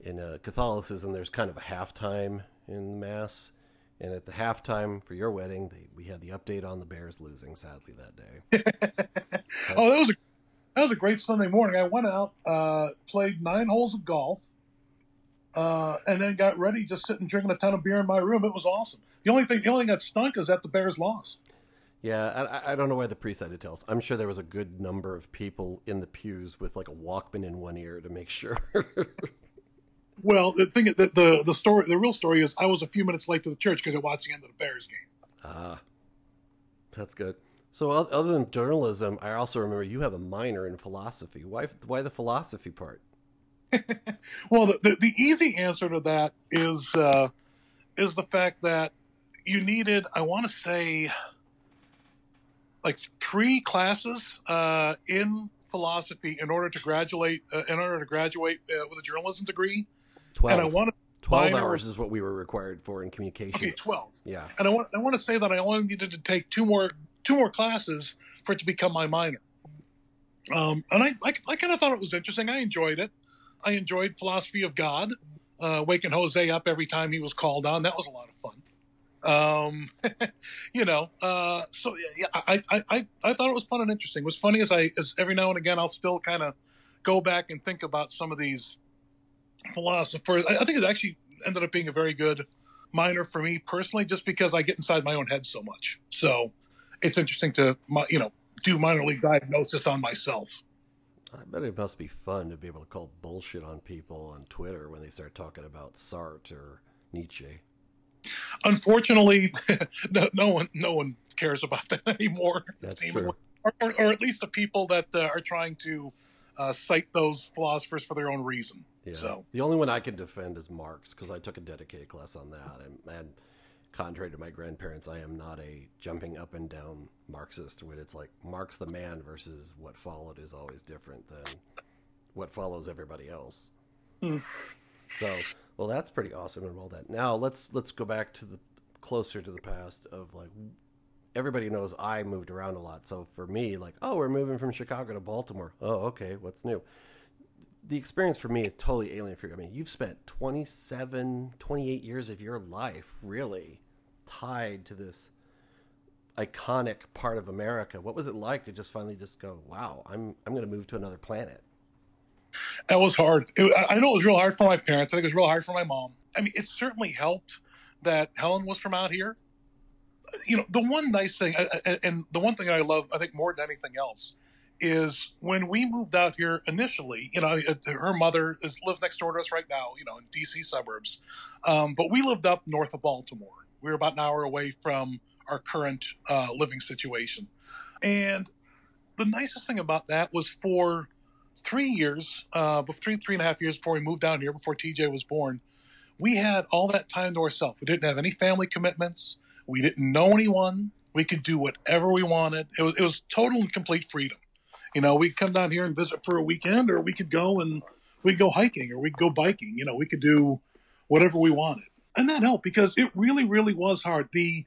Speaker 2: in uh, Catholicism, there's kind of a halftime in mass, and at the halftime for your wedding, they, we had the update on the Bears losing. Sadly, that day.
Speaker 1: oh, that was a that was a great Sunday morning. I went out, uh, played nine holes of golf, uh, and then got ready, just sitting drinking a ton of beer in my room. It was awesome. The only thing, the only thing that stunk is that the Bears lost.
Speaker 2: Yeah, I, I, don't know why the priest had to tell us. I'm sure there was a good number of people in the pews with like a Walkman in one ear to make sure.
Speaker 1: well, the thing, the, the the story, the real story is, I was a few minutes late to the church because I watched the end of the Bears game.
Speaker 2: Ah, that's good. So, other than journalism, I also remember you have a minor in philosophy. Why? Why the philosophy part?
Speaker 1: well, the, the, the easy answer to that is uh, is the fact that you needed, I want to say, like three classes uh, in philosophy in order to graduate. Uh, in order to graduate uh, with a journalism degree,
Speaker 2: Twelve.
Speaker 1: and I want
Speaker 2: 12
Speaker 1: minor
Speaker 2: hours is what we were required for in communication.
Speaker 1: okay twelve.
Speaker 2: Yeah.
Speaker 1: And I want I want to say that I only needed to take two more two more classes for it to become my minor. Um, and I, I, I kind of thought it was interesting. I enjoyed it. I enjoyed philosophy of God, uh, waking Jose up every time he was called on. That was a lot of fun. Um, you know, uh, so yeah, I, I, I, I thought it was fun and interesting. Was funny as I, as every now and again, I'll still kind of go back and think about some of these philosophers. I, I think it actually ended up being a very good minor for me personally, just because I get inside my own head so much. So it's interesting to, you know, do minor league diagnosis on myself.
Speaker 2: I bet it must be fun to be able to call bullshit on people on Twitter when they start talking about Sartre or Nietzsche.
Speaker 1: Unfortunately, no, no one, no one cares about that anymore.
Speaker 2: That's true.
Speaker 1: Or, or, or at least the people that uh, are trying to uh, cite those philosophers for their own reason.
Speaker 2: Yeah.
Speaker 1: So
Speaker 2: The only one I can defend is Marx because I took a dedicated class on that. And, and contrary to my grandparents, I am not a jumping up and down Marxist. When it's like Marx the man versus what followed is always different than what follows everybody else.
Speaker 1: Hmm.
Speaker 2: So, well, that's pretty awesome and all that. Now let's let's go back to the closer to the past of like everybody knows I moved around a lot. So for me, like, oh, we're moving from Chicago to Baltimore. Oh, okay, what's new? The experience for me is totally alien for you. I mean, you've spent 27, 28 years of your life really tied to this iconic part of America. What was it like to just finally just go, wow, I'm I'm going to move to another planet?
Speaker 1: That was hard. It, I know it was real hard for my parents. I think it was real hard for my mom. I mean, it certainly helped that Helen was from out here. You know, the one nice thing, and the one thing I love, I think more than anything else, is when we moved out here initially. You know, her mother is lives next door to us right now. You know, in D.C. suburbs, um, but we lived up north of Baltimore. We were about an hour away from our current uh, living situation, and the nicest thing about that was for three years, uh, three three and a half years before we moved down here, before TJ was born, we had all that time to ourselves. We didn't have any family commitments. We didn't know anyone. We could do whatever we wanted. It was it was total and complete freedom. You know, we'd come down here and visit for a weekend, or we could go and we'd go hiking, or we'd go biking. You know, we could do whatever we wanted, and that helped because it really, really was hard. The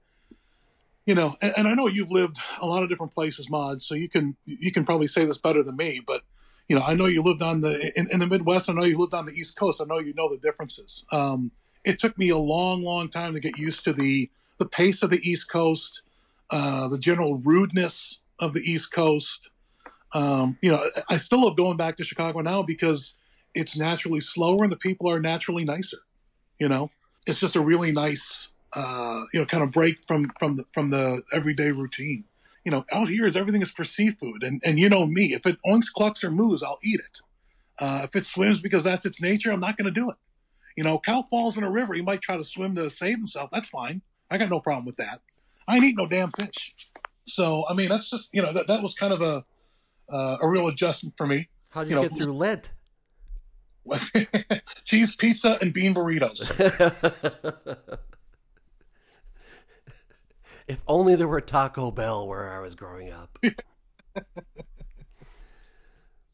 Speaker 1: you know, and, and I know you've lived a lot of different places, Mod, so you can you can probably say this better than me, but you know, I know you lived on the in, in the Midwest. I know you lived on the East Coast. I know you know the differences. Um, it took me a long, long time to get used to the the pace of the East Coast, uh, the general rudeness of the East Coast. Um, you know, I still love going back to Chicago now because it's naturally slower and the people are naturally nicer. You know, it's just a really nice, uh, you know, kind of break from from the, from the everyday routine you know, out here is everything is for seafood, and and you know me, if it oinks, clucks, or moos, I'll eat it. Uh, if it swims because that's its nature, I'm not going to do it. You know, cow falls in a river, he might try to swim to save himself. That's fine. I got no problem with that. I ain't eat no damn fish. So I mean, that's just you know that that was kind of a uh, a real adjustment for me.
Speaker 2: How do you,
Speaker 1: You know-
Speaker 2: get through Lent?
Speaker 1: Cheese pizza and bean burritos.
Speaker 2: if only there were Taco Bell where I was growing up.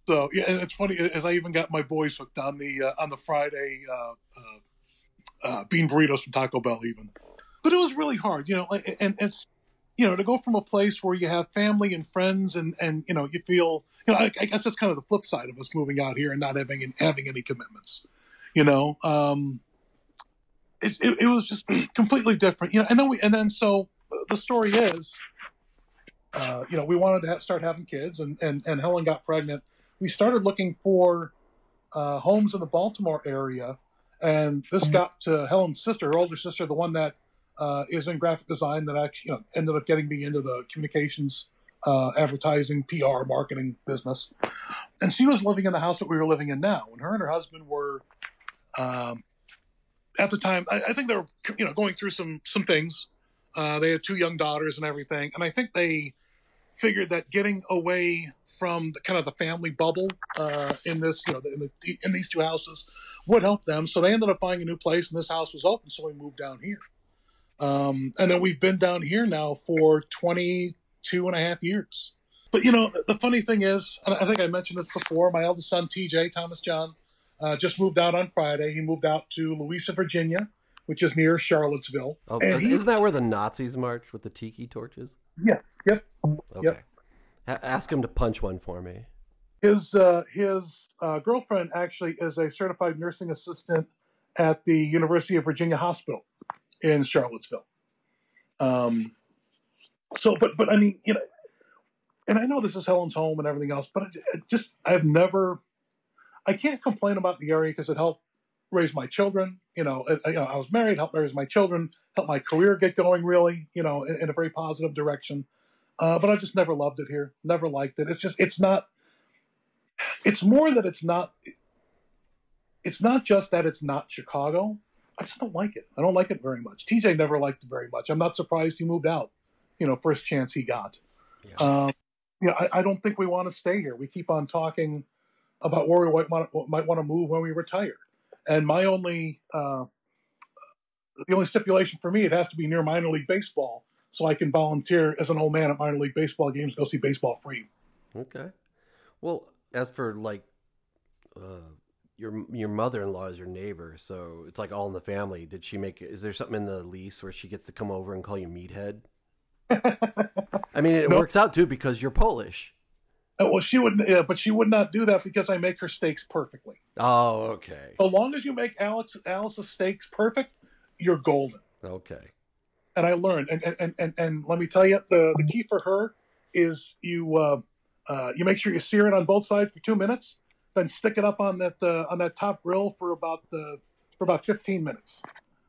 Speaker 1: So yeah, and it's funny as I even got my boys hooked on the uh, on the Friday uh, uh, uh, bean burritos from Taco Bell, even. But it was really hard, you know. And it's you know to go from a place where you have family and friends, and and you know you feel you know I, I guess that's kind of the flip side of us moving out here and not having any, having any commitments, you know. Um, it, it was just completely different, you know. And then we and then so the story is, uh, you know, we wanted to ha- start having kids, and and and Helen got pregnant we started looking for uh, homes in the Baltimore area, and this got to Helen's sister, her older sister, the one that uh, is in graphic design, that actually you know, ended up getting me into the communications, uh, advertising, PR, marketing business. And she was living in the house that we were living in now, and her and her husband were. Um, at the time, I, I think they were, you know, going through some some things. Uh, they had two young daughters and everything, and I think they figured that getting away from the kind of the family bubble uh, in this, you know, in, the, in these two houses would help them. So they ended up buying a new place, and this house was open, so we moved down here. Um, and then we've been down here now for 22 and a half years. But you know, the funny thing is, and I think I mentioned this before, my eldest son, TJ Thomas John, uh, just moved out on Friday. He moved out to Louisa, Virginia, which is near Charlottesville.
Speaker 2: Oh, isn't that where the Nazis marched with the tiki torches?
Speaker 1: Yeah, yep.
Speaker 2: Okay.
Speaker 1: Yep.
Speaker 2: Ha- ask him to punch one for me.
Speaker 1: His uh, his uh, girlfriend actually is a certified nursing assistant at the University of Virginia Hospital in Charlottesville. Um, so, but but I mean, you know, and I know this is Helen's home and everything else, but it, it just I've never, I can't complain about the area because it helped raise my children. You know, it, you know, I was married, helped raise my children, helped my career get going really, you know, in, in a very positive direction. Uh, but I just never loved it here. Never liked it. It's just it's not. It's more that it's not. It's not just that it's not Chicago. I just don't like it. I don't like it very much. TJ never liked it very much. I'm not surprised he moved out. You know, first chance he got.
Speaker 2: Yeah.
Speaker 1: Um, you know, I, I don't think we want to stay here. We keep on talking about where we might want to move when we retire. And my only, uh, the only stipulation for me, it has to be near minor league baseball, so I can volunteer as an old man at minor league baseball games, go see baseball free.
Speaker 2: Okay. Well, as for like, uh, your your mother in law is your neighbor, so it's like all in the family. Did she make? Is there something in the lease where she gets to come over and call you meathead? I mean, it
Speaker 1: No.
Speaker 2: works out too because you're Polish.
Speaker 1: Uh, well, she would, yeah, but she would not do that because I make her steaks perfectly.
Speaker 2: Oh, okay,
Speaker 1: So long as you make Alex Alice's steaks perfect, you're golden.
Speaker 2: okay.
Speaker 1: and I learned. And and, and, and let me tell you, the, the key for her is you uh, uh, you make sure you sear it on both sides for two minutes, then stick it up on that uh, on that top grill for about the for about 15 minutes.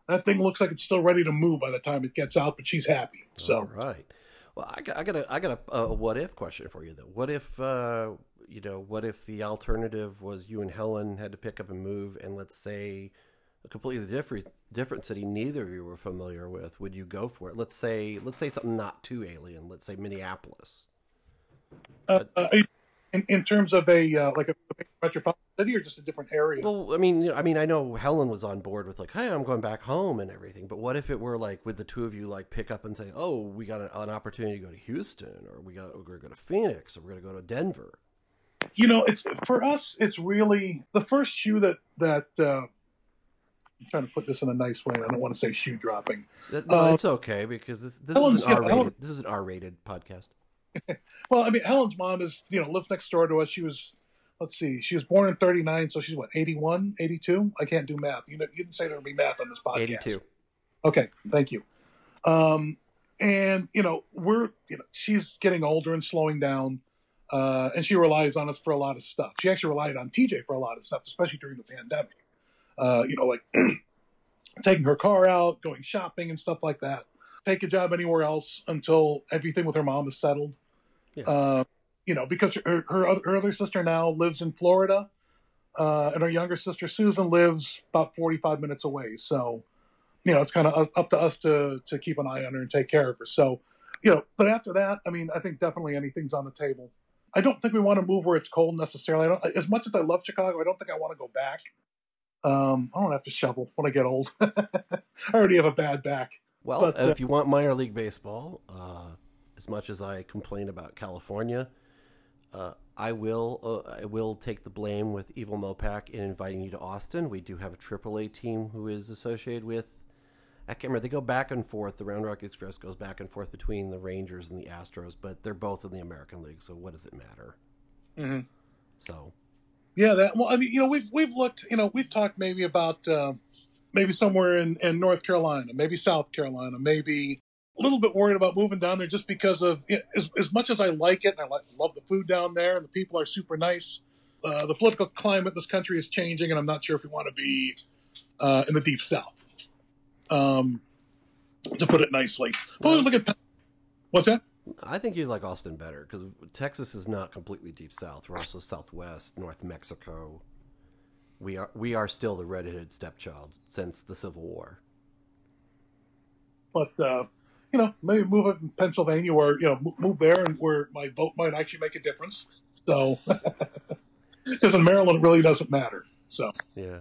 Speaker 1: That thing looks like it's still ready to move by the time it gets out, but she's happy. So
Speaker 2: right. Well, I got, I got a, I got a, a what if question for you though. What if, uh, you know, what if the alternative was you and Helen had to pick up and move, and let's say a completely different different city neither of you were familiar with? Would you go for it? Let's say, let's say something not too alien. Let's say Minneapolis.
Speaker 1: uh, uh, in, in terms of a uh, like a metropolitan city or just a different area.
Speaker 2: Well, I mean, I mean, I know Helen was on board with like, hey, I'm going back home and everything. But what if it were like, would the two of you like pick up and say, oh, we got an, an opportunity to go to Houston, or we got we're going to go to Phoenix, or we're going to go to Denver?
Speaker 1: you know, it's for us. It's really the first shoe that that. Uh, I'm trying to put this in a nice way. I don't want to say shoe dropping.
Speaker 2: No,
Speaker 1: Uh,
Speaker 2: it's okay because this this is an R rated this is an R rated podcast.
Speaker 1: Well, I mean, Helen's mom is, you know, lives next door to us. She was, let's see, she was born in 39, so she's what, 81, 82? I can't do math. You know, you didn't say there would be math on this podcast.
Speaker 2: Eighty two.
Speaker 1: Okay, thank you. Um, and, you know, we're, you know, she's getting older and slowing down, uh, and she relies on us for a lot of stuff. She actually relied on TJ for a lot of stuff, especially during the pandemic. Uh, you know, like taking her car out, going shopping and stuff like that. Take a job anywhere else until everything with her mom is settled.
Speaker 2: Yeah.
Speaker 1: Uh, you know, because her, her other- her other sister now lives in Florida, uh, and her younger sister Susan lives about 45 minutes away. So, you know, it's kind of up to us to to keep an eye on her and take care of her. So, you know, but after that, I mean, I think definitely anything's on the table. I don't think we want to move where it's cold necessarily. I don't, as much as I love Chicago, I don't think I want to go back. Um, I don't have to shovel when I get old. I already have a bad back.
Speaker 2: Well,
Speaker 1: But, uh,
Speaker 2: if you want minor league baseball, uh, as much as I complain about California, uh, I will uh, I will take the blame with Evil Mopac in inviting you to Austin. We do have a AAA team who is associated with. I can't remember. They go back and forth. The Round Rock Express goes back and forth between the Rangers and the Astros, but they're both in the American League. So what does it matter?
Speaker 1: Mm-hmm.
Speaker 2: So
Speaker 1: Yeah, that. Well, I mean, you know, we've we've looked. You know, we've talked maybe about uh, maybe somewhere in in North Carolina, maybe South Carolina, maybe a little bit worried about moving down there just because of you know, as as much as I like it and I like, love the food down there and the people are super nice. Uh, the political climate in this country is changing, and I'm not sure if we want to be uh, in the deep South. Um, to put it nicely, but we was looking. What's that?
Speaker 2: I think you like Austin better because Texas is not completely deep south. We're also southwest, North Mexico. We are we are still the redheaded stepchild since the Civil War.
Speaker 1: but uh, you know, maybe move it in Pennsylvania, or you know, move there, and where my vote might actually make a difference. So, because in Maryland, it really doesn't matter. So,
Speaker 2: Yeah.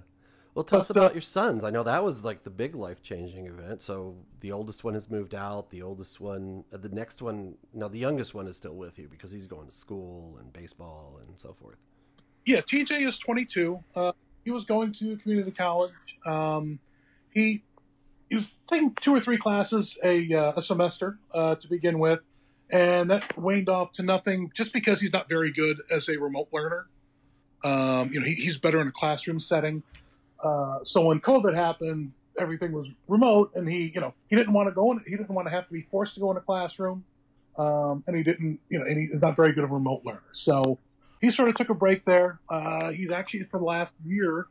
Speaker 2: Well, tell but, us about uh, your sons. I know that was like the big life changing event. So the oldest one has moved out. The oldest one, uh, the next one, now the youngest one is still with you because he's going to school and baseball and so forth.
Speaker 1: Yeah, TJ is 22. Uh, he was going to community college. Um, he he was taking two or three classes a uh, a semester uh, to begin with, and that waned off to nothing just because he's not very good as a remote learner. Um, you know, he, he's better in a classroom setting. Uh, so when COVID happened, everything was remote, and he, you know, he didn't want to go in. He didn't want to have to be forced to go in a classroom, um, and he didn't, you know, and he's not very good of a remote learner. So he sort of took a break there. Uh, he's actually for the last year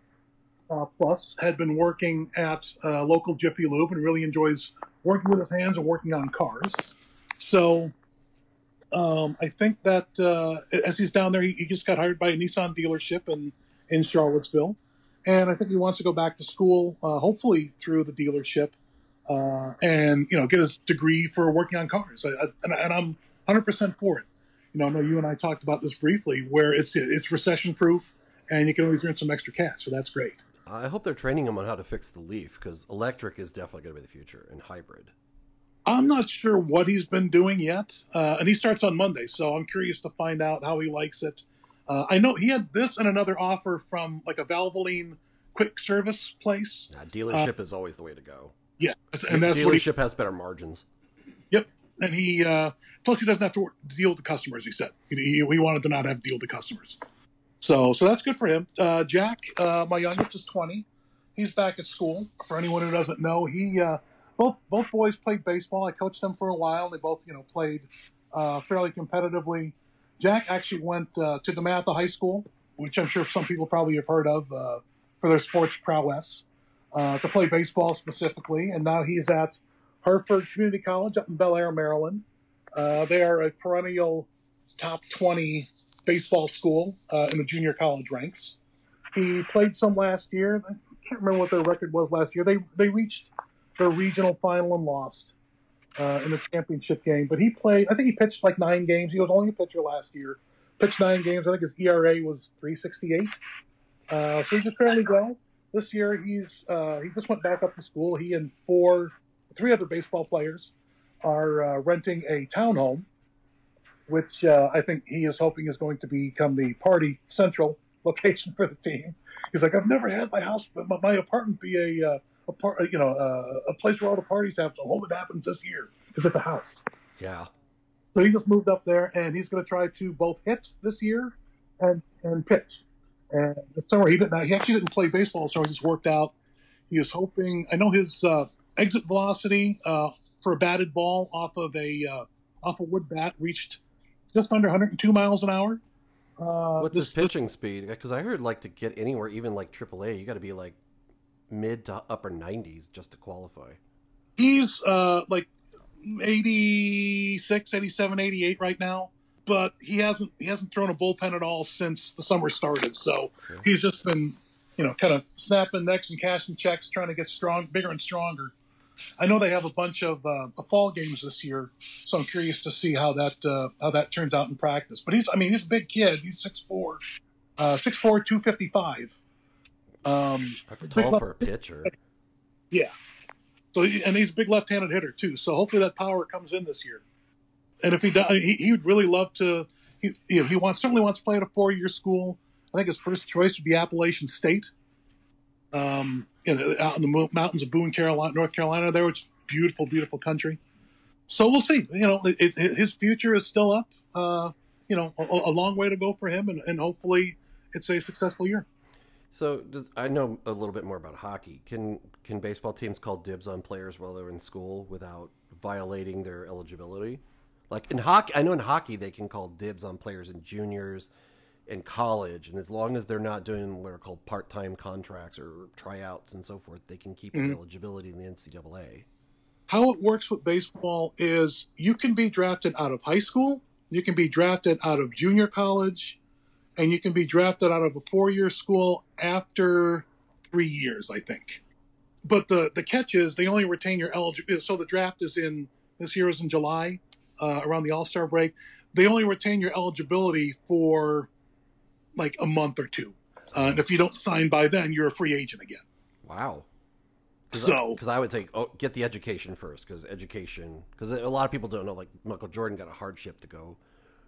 Speaker 1: uh, plus had been working at uh, local Jiffy Lube and really enjoys working with his hands and working on cars. So um, I think that uh, as he's down there, he, he, just got hired by a Nissan dealership in in Charlottesville, and I think he wants to go back to school, uh, hopefully through the dealership, uh, and you know get his degree for working on cars. I, I, and, and I'm 100 percent for it you know, I know you and I talked about this briefly, where it's it's recession proof, and you can always earn some extra cash. So that's great.
Speaker 2: I hope they're training them on how to fix the Leaf because electric is definitely going to be the future and hybrid.
Speaker 1: I'm not sure what he's been doing yet, uh, and he starts on Monday, so I'm curious to find out how he likes it. Uh, I know he had this and another offer from like a Valvoline quick service place.
Speaker 2: Nah, dealership uh, is always the way to go.
Speaker 1: Yeah, and that's
Speaker 2: dealership he, has better margins.
Speaker 1: Yep, and he uh, plus he doesn't have to deal with the customers. He said he, he, he wanted to not have to deal with the customers. So so that's good for him. Uh, Jack, uh, my youngest is twenty. He's back at school. For anyone who doesn't know, he uh, both both boys played baseball. I coached them for a while. They both you know played uh, fairly competitively. Jack actually went uh, to DeMatha High School, which I'm sure some people probably have heard of for their sports prowess, to play baseball specifically. And now he's at Harford Community College up in Bel Air, Maryland. Uh, they are a perennial top 20 baseball school uh, in the junior college ranks. He played some last year. I can't remember what their record was last year. They they reached their regional final and lost uh, in the championship game. But he played. I think he pitched like nine games. He was only a pitcher last year. Pitched nine games. I think his ERA was 368. Uh, so he did fairly well. This year he's uh, he just went back up to school. He and four three other baseball players are uh, renting a townhome, which uh, I think he is hoping is going to become the party central location for the team. He's like, I've never had my house, my my apartment be a, uh, a part, you know, uh, a place where all the parties have. So hope it happens this year is at the house.
Speaker 2: Yeah.
Speaker 1: So he just moved up there, and he's going to try to both hit this year and and pitch. And somewhere he didn't. He actually didn't play baseball, so he just worked out. He is hoping. I know his uh, exit velocity uh, for a batted ball off of a uh, off a wood bat reached just under 102 miles an hour.
Speaker 2: Uh, What's this, his pitching speed? Because I heard like to get anywhere, even like AAA, you got to be like mid to upper 90s just to qualify.
Speaker 1: He's uh, like 86, 87, 88 right now, but he hasn't he hasn't thrown a bullpen at all since the summer started. So okay. he's just been you know kind of snapping necks and cashing checks, trying to get strong, bigger and stronger. I know they have a bunch of uh, fall games this year, so I'm curious to see how that uh, how that turns out in practice. But he's, I mean, he's a big kid. He's 6'4", uh, 6'4", 255.
Speaker 2: Um, That's tall for a pitcher.
Speaker 1: Yeah. So he, and he's a big left-handed hitter too. So hopefully that power comes in this year. And if he does, he, he would really love to. He, you know, he wants certainly wants to play at a four-year school. I think his first choice would be Appalachian State um, you know, out in the mountains of Boone, Carolina, North Carolina. There, which beautiful, beautiful country. So we'll see. You know, his future is still up. Uh, you know, a, a, long way to go for him, and, and hopefully, it's a successful year.
Speaker 2: So does, I know a little bit more about hockey. Can can baseball teams call dibs on players while they're in school without violating their eligibility? Like in hockey, I know in hockey they can call dibs on players in juniors in college, and as long as they're not doing what are called part-time contracts or tryouts and so forth, they can keep mm-hmm. their eligibility in the NCAA.
Speaker 1: How it works with baseball is you can be drafted out of high school, you can be drafted out of junior college, and you can be drafted out of a four-year school after three years, I think. But the the catch is they only retain your eligibility. So the draft is in this year is in July, uh, around the All Star break. They only retain your eligibility for like a month or two. Uh, and if you don't sign by then, you're a free agent again.
Speaker 2: Wow.
Speaker 1: So,
Speaker 2: because I would say, oh, get the education first, because education, because a lot of people don't know. Like Michael Jordan got a hardship to go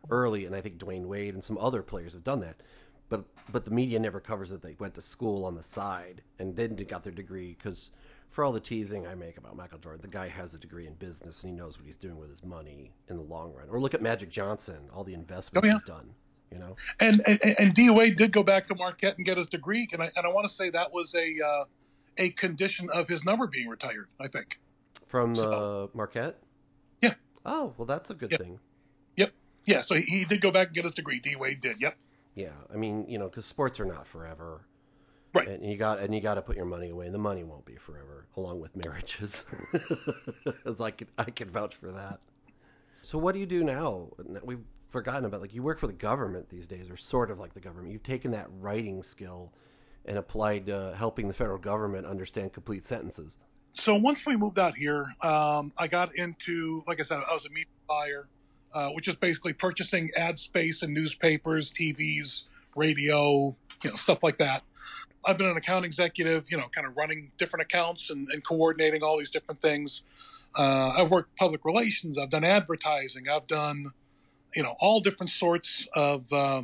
Speaker 2: early, and I think Dwyane Wade and some other players have done that. But but the media never covers that they went to school on the side and then got their degree. Because for all the teasing I make about Michael Jordan, the guy has a degree in business and he knows what he's doing with his money in the long run. Or look at Magic Johnson, all the investments
Speaker 1: Oh, yeah.
Speaker 2: he's done. You know,
Speaker 1: and and, and D Wade did go back to Marquette and get his degree, and I and I want to say that was a uh, a condition of his number being retired. I think.
Speaker 2: from
Speaker 1: So-
Speaker 2: uh, Marquette.
Speaker 1: Yeah.
Speaker 2: Oh well, that's a good
Speaker 1: Yep.
Speaker 2: thing.
Speaker 1: Yep. Yeah. So he, he did go back and get his degree. D Wade did. Yep.
Speaker 2: Yeah, I mean, you know, because sports are not forever,
Speaker 1: Right.
Speaker 2: And you got and you got to put your money away, and the money won't be forever, along with marriages. As I can I can vouch for that. So what do you do now? We've forgotten about like you work for the government these days, or sort of like the government. You've taken that writing skill and applied uh, helping the federal government understand complete sentences.
Speaker 1: So once we moved out here, um, I got into, like I said, I was a media buyer, uh, which is basically purchasing ad space in newspapers, TVs, radio, you know, stuff like that. I've been an account executive, you know, kind of running different accounts and, and coordinating all these different things. Uh, I've worked public relations. I've done advertising. I've done, you know, all different sorts of, uh,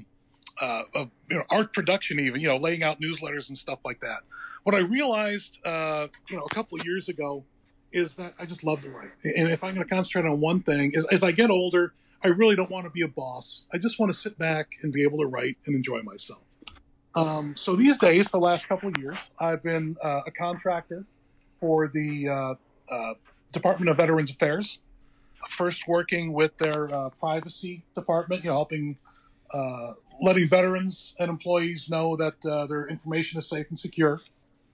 Speaker 1: uh, of you know, art production, even you know, laying out newsletters and stuff like that. What I realized, uh, you know, a couple of years ago, is that I just love to write. And if I'm going to concentrate on one thing, as, as I get older, I really don't want to be a boss. I just want to sit back and be able to write and enjoy myself. Um, so these days, the last couple of years, I've been uh, a contractor for the uh, uh, Department of Veterans Affairs. First, working with their uh, privacy department, you know, helping uh, letting veterans and employees know that uh, their information is safe and secure.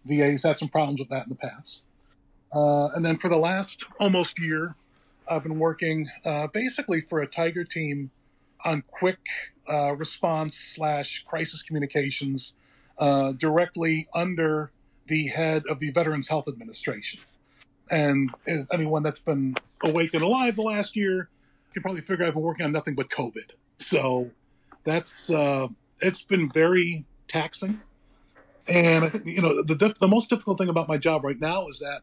Speaker 1: VA's had some problems with that in the past. Uh, and then for the last almost year, I've been working uh, basically for a Tiger team on quick uh, response slash crisis communications directly under the head of the Veterans Health Administration. And anyone that's been awake and alive the last year can probably figure I've been working on nothing but COVID. So that's uh, it's been very taxing. And I think you know the the most difficult thing about my job right now is that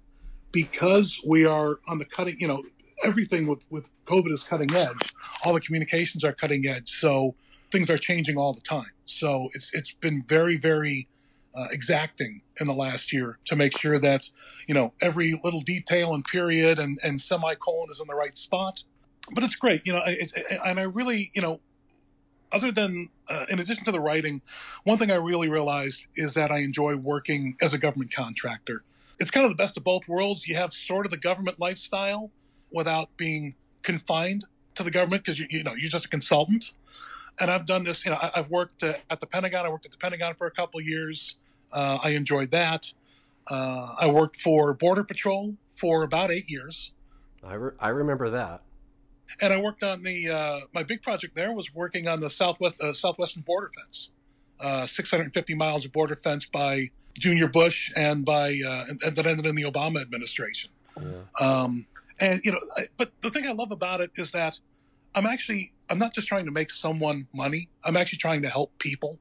Speaker 1: because we are on the cutting, you know, everything with with COVID is cutting edge. All the communications are cutting edge, so things are changing all the time. So it's it's been very very uh, exacting in the last year to make sure that you know every little detail and period and and semicolon is in the right spot. But it's great, you know, and I really, you know, other than uh, in addition to the writing, one thing I really realized is that I enjoy working as a government contractor. It's kind of the best of both worlds. You have sort of the government lifestyle without being confined to the government because you, you know you're just a consultant. And I've done this. You know, I, I've worked at the Pentagon. I worked at the Pentagon for a couple of years. Uh, I enjoyed that. Uh, I worked for Border Patrol for about eight years.
Speaker 2: I, re- I remember that.
Speaker 1: and I worked on the uh, my big project there was working on the southwest uh, southwestern border fence, uh, 650 miles of border fence by Junior Bush and by uh, and, and that ended in the Obama administration.
Speaker 2: Yeah.
Speaker 1: Um, and you know, I, but the thing I love about it is that I'm actually I'm not just trying to make someone money. I'm actually trying to help people.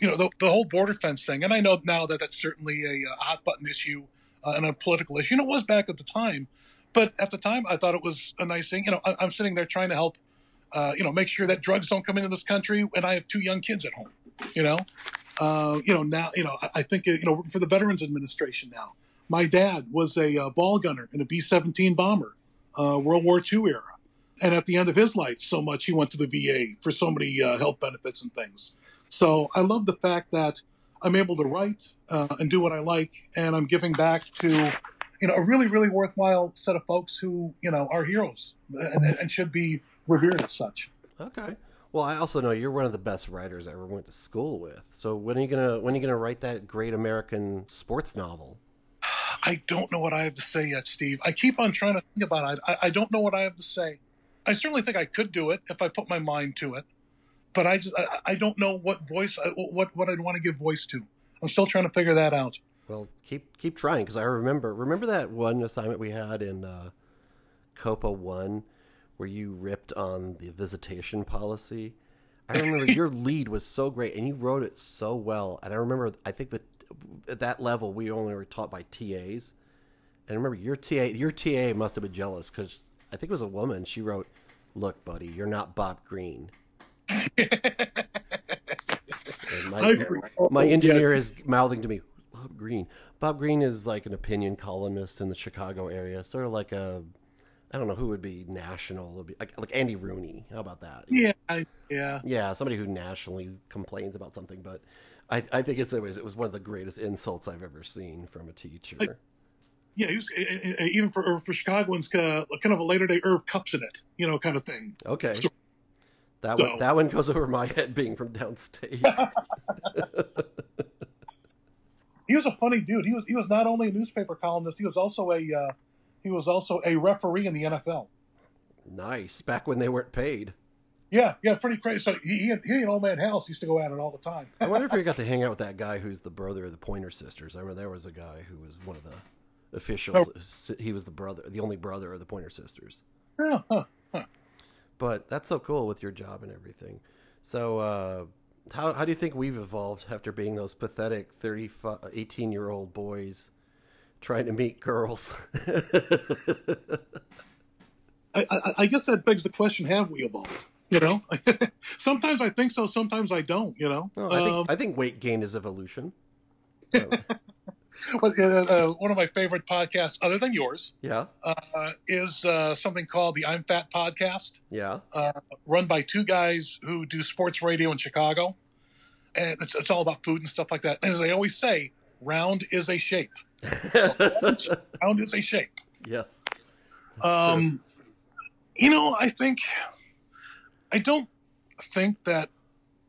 Speaker 1: You know, the, the whole border fence thing, and I know now that that's certainly a, uh hot button issue uh, and a political issue. And it was back at the time, but at the time I thought it was a nice thing. You know, I, I'm sitting there trying to help. Uh, you know, make sure that drugs don't come into this country, and I have two young kids at home. You know, uh, you know now, you know, I, I think you know for the Veterans Administration now. My dad was a uh, ball gunner in a B-17 bomber, uh, World War II era, and at the end of his life, so much he went to the VA for so many uh, health benefits and things. So I love the fact that I'm able to write uh, and do what I like, and I'm giving back to you know a really really worthwhile set of folks who you know are heroes and, and should be revered as such.
Speaker 2: Okay. Well, I also know you're one of the best writers I ever went to school with. So when are you gonna when are you gonna write that great American sports novel?
Speaker 1: I don't know what I have to say yet, Steve. I keep on trying to think about it. I, I don't know what I have to say. I certainly think I could do it if I put my mind to it, but I just I, I don't know what voice what what I'd want to give voice to. I'm still trying to figure that out.
Speaker 2: Well, keep keep trying because I remember remember that one assignment we had in uh, Copa One where you ripped on the visitation policy. I remember your lead was so great and you wrote it so well. And I remember I think that at that level, we only were taught by TAs. And remember, your TA, your TA must have been jealous because I think it was a woman. She wrote, "Look, buddy, you're not Bob Greene." My, my engineer is mouthing to me, Bob Greene. Bob Greene is like an opinion columnist in the Chicago area, sort of like a, I don't know who would be national, would be like, like Andy Rooney. How about that?
Speaker 1: Yeah, yeah,
Speaker 2: yeah. Somebody who nationally complains about something, but I, I think it's it was, it was one of the greatest insults I've ever seen from a teacher.
Speaker 1: Like, yeah, he was eh, eh, eh, even for for Chicagoans, uh, kind of a later day Irv Kupcinet, you know, kind of thing.
Speaker 2: Okay. So, that so. one, that one goes over my head, being from downstate.
Speaker 1: he was a funny dude. He was he was not only a newspaper columnist, he was also a uh, he was also a referee in the NFL.
Speaker 2: Nice. Back when they weren't paid.
Speaker 1: Yeah, yeah, pretty crazy. So he, he, and, he and Old Man House used to go at it all the time.
Speaker 2: I wonder if you got to hang out with that guy who's the brother of the Pointer Sisters. I remember there was a guy who was one of the officials. He was the brother, the only brother of the Pointer Sisters.
Speaker 1: Yeah, huh.
Speaker 2: But that's so cool with your job and everything. So, uh, how how do you think we've evolved after being those pathetic 18 year old boys trying to meet girls?
Speaker 1: I, I, I guess that begs the question: Have we evolved? You know, sometimes I think so, sometimes I don't. You know,
Speaker 2: no, I think um, I think weight gain is evolution.
Speaker 1: So. well, uh, uh, one of my favorite podcasts, other than yours,
Speaker 2: yeah,
Speaker 1: uh, is uh, something called the I'm Fat podcast.
Speaker 2: Yeah,
Speaker 1: uh, run by two guys who do sports radio in Chicago, and it's, it's all about food and stuff like that. And as they always say, round is a shape. round is a shape.
Speaker 2: Yes.
Speaker 1: Um, you know, I think I don't think that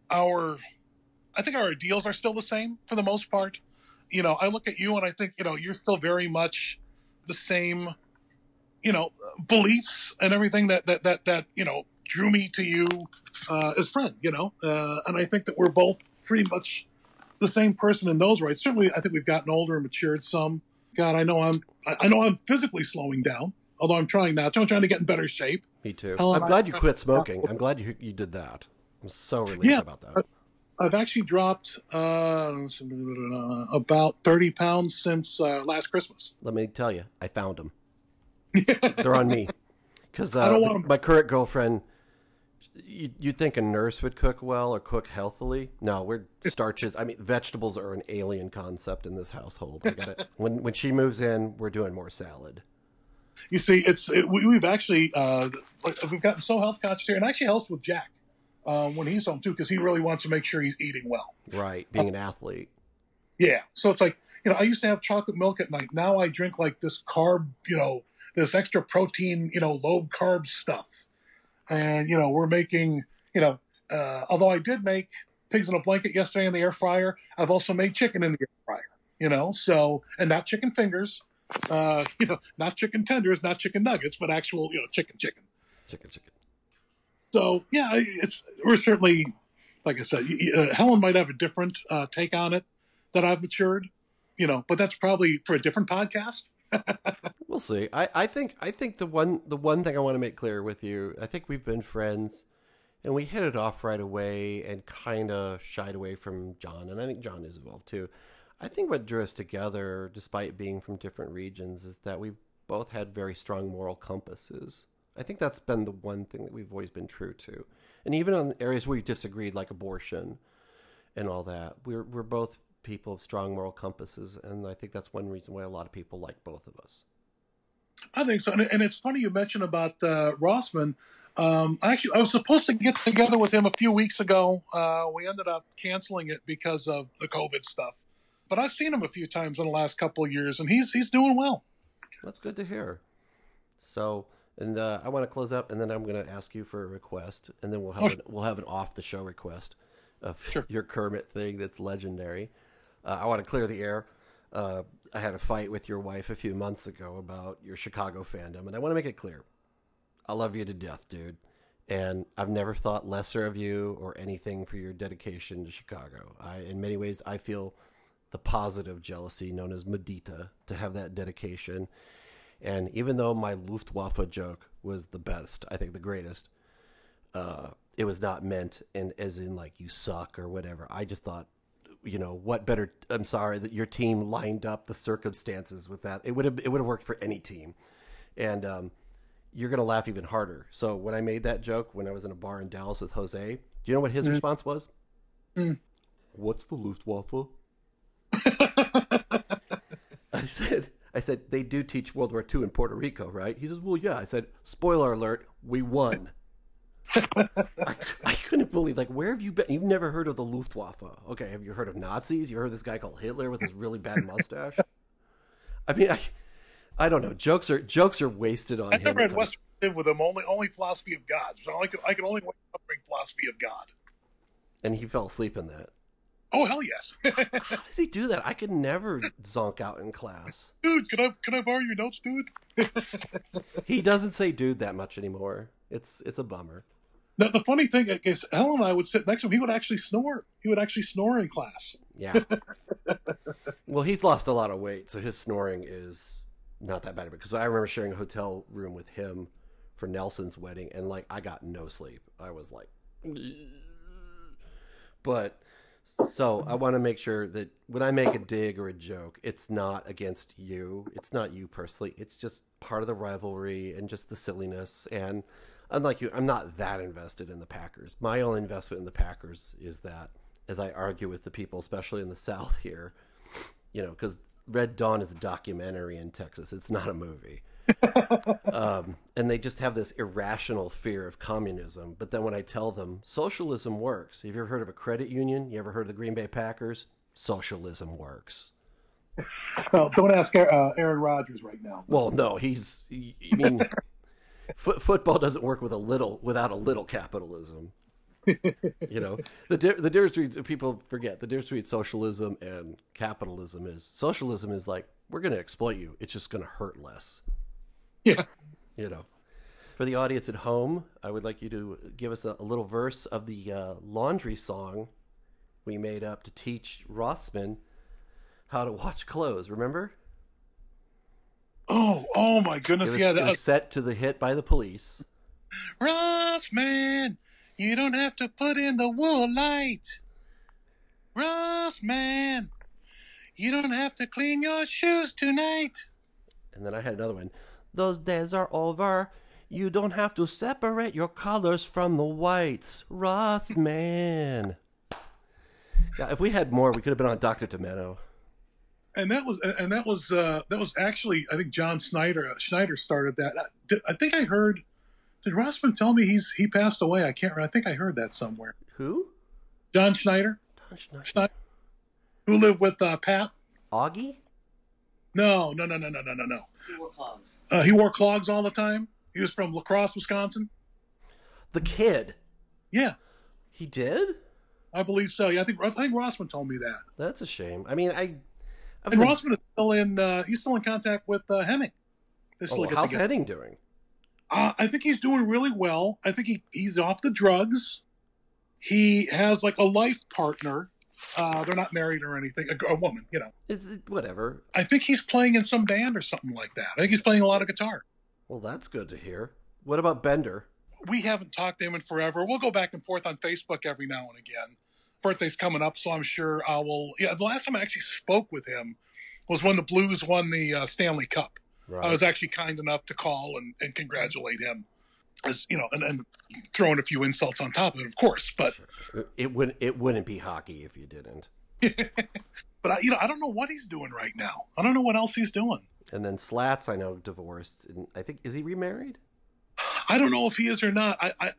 Speaker 1: our I think our ideals are still the same for the most part you know, I look at you and I think, you know, you're still very much the same, you know, beliefs and everything that, that, that, that, you know, drew me to you, uh, as friend, you know, uh, and I think that we're both pretty much the same person in those ways. Certainly, I think we've gotten older and matured some. God, I know I'm, I know I'm physically slowing down, although I'm trying not to. I'm trying to get in better shape.
Speaker 2: Me too. Helen, I'm glad I, you quit smoking. I'm glad you you did that. I'm so relieved yeah, about that.
Speaker 1: I've actually dropped uh, about 30 pounds since uh, last Christmas.
Speaker 2: Let me tell you, I found them. They're on me. Because uh, my current girlfriend, you, you'd think a nurse would cook well or cook healthily. No, we're starches. I mean, vegetables are an alien concept in this household. I got it. when when she moves in, we're doing more salad.
Speaker 1: You see, it's it, we, have actually uh, we've gotten so health conscious here, and actually helps with Jack um, when he's home too, because he really wants to make sure he's eating well.
Speaker 2: Right, being an athlete.
Speaker 1: Yeah, so it's like you know, I used to have chocolate milk at night. Now I drink like this carb, you know, this extra protein, you know, low carb stuff. And you know, we're making, you know, uh, although I did make pigs in a blanket yesterday in the air fryer, I've also made chicken in the air fryer. You know, so and not chicken fingers, uh, you know, not chicken tenders, not chicken nuggets, but actual, you know, chicken, chicken.
Speaker 2: Chicken, chicken.
Speaker 1: So yeah, it's we're certainly like I said, uh, Helen might have a different uh, take on it that I've matured, you know, but that's probably for a different podcast.
Speaker 2: we'll see. I, I think I think the one the one thing I want to make clear with you, I think we've been friends and we hit it off right away and kind of shied away from John, and I think John is involved too. I think what drew us together, despite being from different regions, is that we've both had very strong moral compasses. I think that's been the one thing that we've always been true to. And even on areas where we disagreed, like abortion and all that, we're, we're both people of strong moral compasses. And I think that's one reason why a lot of people like both of us.
Speaker 1: I think so. And it's funny you mentioned about uh, Rossman. Um, actually, I was supposed to get together with him a few weeks ago. Uh, we ended up canceling it because of the COVID stuff. But I've seen him a few times in the last couple of years, and he's he's doing well.
Speaker 2: That's good to hear. So, and uh, I want to close up, and then I'm going to ask you for a request, and then we'll have oh, an, we'll have an off the show request of sure. your Kermit thing that's legendary. Uh, I want to clear the air. Uh, I had a fight with your wife a few months ago about your Chicago fandom, and I want to make it clear. I love you to death, dude, and I've never thought lesser of you or anything for your dedication to Chicago. I, in many ways, I feel the positive jealousy known as mudita to have that dedication and even though my Luftwaffe joke was the best, I think the greatest, uh, it was not meant in as in like you suck or whatever. I just thought you know, what better? I'm sorry that your team lined up the circumstances with that. It would have it would have worked for any team, and um, you're gonna laugh even harder. So when I made that joke when I was in a bar in Dallas with Jose, do you know what his mm. response was? Mm. What's the Luftwaffe? I said, I said they do teach World War II in Puerto Rico, right? He says, well, yeah. I said, spoiler alert, we won. I, I, couldn't believe, like, where have you been? You've never heard of the Luftwaffe. Okay, have you heard of Nazis? You heard this guy called Hitler with his really bad mustache? I mean, I, I don't know. Jokes are jokes are wasted on
Speaker 1: I
Speaker 2: him.
Speaker 1: I never had Western with him. Only only philosophy of God. So I could I could only bring philosophy of God.
Speaker 2: And he fell asleep in that.
Speaker 1: Oh hell yes!
Speaker 2: How does he do that? I could never zonk out in class.
Speaker 1: Dude, can I can I borrow your notes, dude?
Speaker 2: he doesn't say "dude" that much anymore. It's it's a bummer.
Speaker 1: Now the funny thing is, Helen and I would sit next to him. He would actually snore. He would actually snore in class.
Speaker 2: Yeah. well, he's lost a lot of weight, so his snoring is not that bad. Because I remember sharing a hotel room with him for Nelson's wedding, and like I got no sleep. I was like, but so I want to make sure that when I make a dig or a joke, it's not against you. It's not you personally. It's just part of the rivalry and just the silliness. And unlike you, I'm not that invested in the Packers. My only investment in the Packers is that as I argue with the people, especially in the South here, you know, because Red Dawn is a documentary in Texas. It's not a movie. um, and they just have this irrational fear of communism. But then when I tell them socialism works, have you ever heard of a credit union? You ever heard of the Green Bay Packers? Socialism works.
Speaker 1: Well, don't ask uh, Aaron Rodgers right now.
Speaker 2: Well, no, he's. I mean, football doesn't work with a little without a little capitalism. you know the the difference between people forget the difference between socialism and capitalism is socialism is like we're going to exploit you. It's just going to hurt less.
Speaker 1: Yeah.
Speaker 2: You know. For the audience at home, I would like you to give us a, a little verse of the uh, laundry song we made up to teach Rossman how to watch clothes. Remember?
Speaker 1: Oh, oh my goodness!
Speaker 2: It was,
Speaker 1: yeah,
Speaker 2: that was set to the hit by the police.
Speaker 1: Rossman, you don't have to put in the wool light. Rossman, you don't have to clean your shoes tonight.
Speaker 2: And then I had another one. Those days are over. You don't have to separate your colors from the whites. Ross, man. Yeah, if we had more, we could have been on Dr. Demento.
Speaker 1: And that was and that was uh, that was actually I think John Snyder uh, Schneider started that. I, I think I heard. Did Rossman tell me he's he passed away? I can't. I think I heard that somewhere.
Speaker 2: Who?
Speaker 1: John Schneider.
Speaker 2: John Schneider. Schneider
Speaker 1: who lived with uh, Pat?
Speaker 2: Augie?
Speaker 1: No, no, no, no, no, no, no, no. He wore clogs. Uh, he wore clogs all the time. He was from La Crosse, Wisconsin.
Speaker 2: The kid.
Speaker 1: Yeah.
Speaker 2: He did.
Speaker 1: I believe so. Yeah, I think I think Rossman told me that.
Speaker 2: That's a shame. I mean, I.
Speaker 1: I and Rossman is still in. Uh, he's still in contact with uh, Henning.
Speaker 2: Oh, how's together. Henning doing?
Speaker 1: Uh, I think he's doing really well. I think he, he's off the drugs. He has like a life partner uh, they're not married or anything. A, a woman, you know.
Speaker 2: It's whatever.
Speaker 1: I think he's playing in some band or something like that. I think he's playing a lot of guitar.
Speaker 2: Well, that's good to hear. What about Bender?
Speaker 1: We haven't talked to him in forever. We'll go back and forth on Facebook every now and again. Birthday's coming up, so I'm sure I will. Yeah, the last time I actually spoke with him was when the Blues won the uh, Stanley Cup. Right. I was actually kind enough to call and, and congratulate him as you know, and, throwing a few insults on top of it, of course. But
Speaker 2: it wouldn't it wouldn't be hockey if you didn't.
Speaker 1: but I, you know, I don't know what he's doing right now. I don't know what else he's doing.
Speaker 2: And then Slats, I know, divorced, and I think is he remarried?
Speaker 1: I don't know if he is or not. I I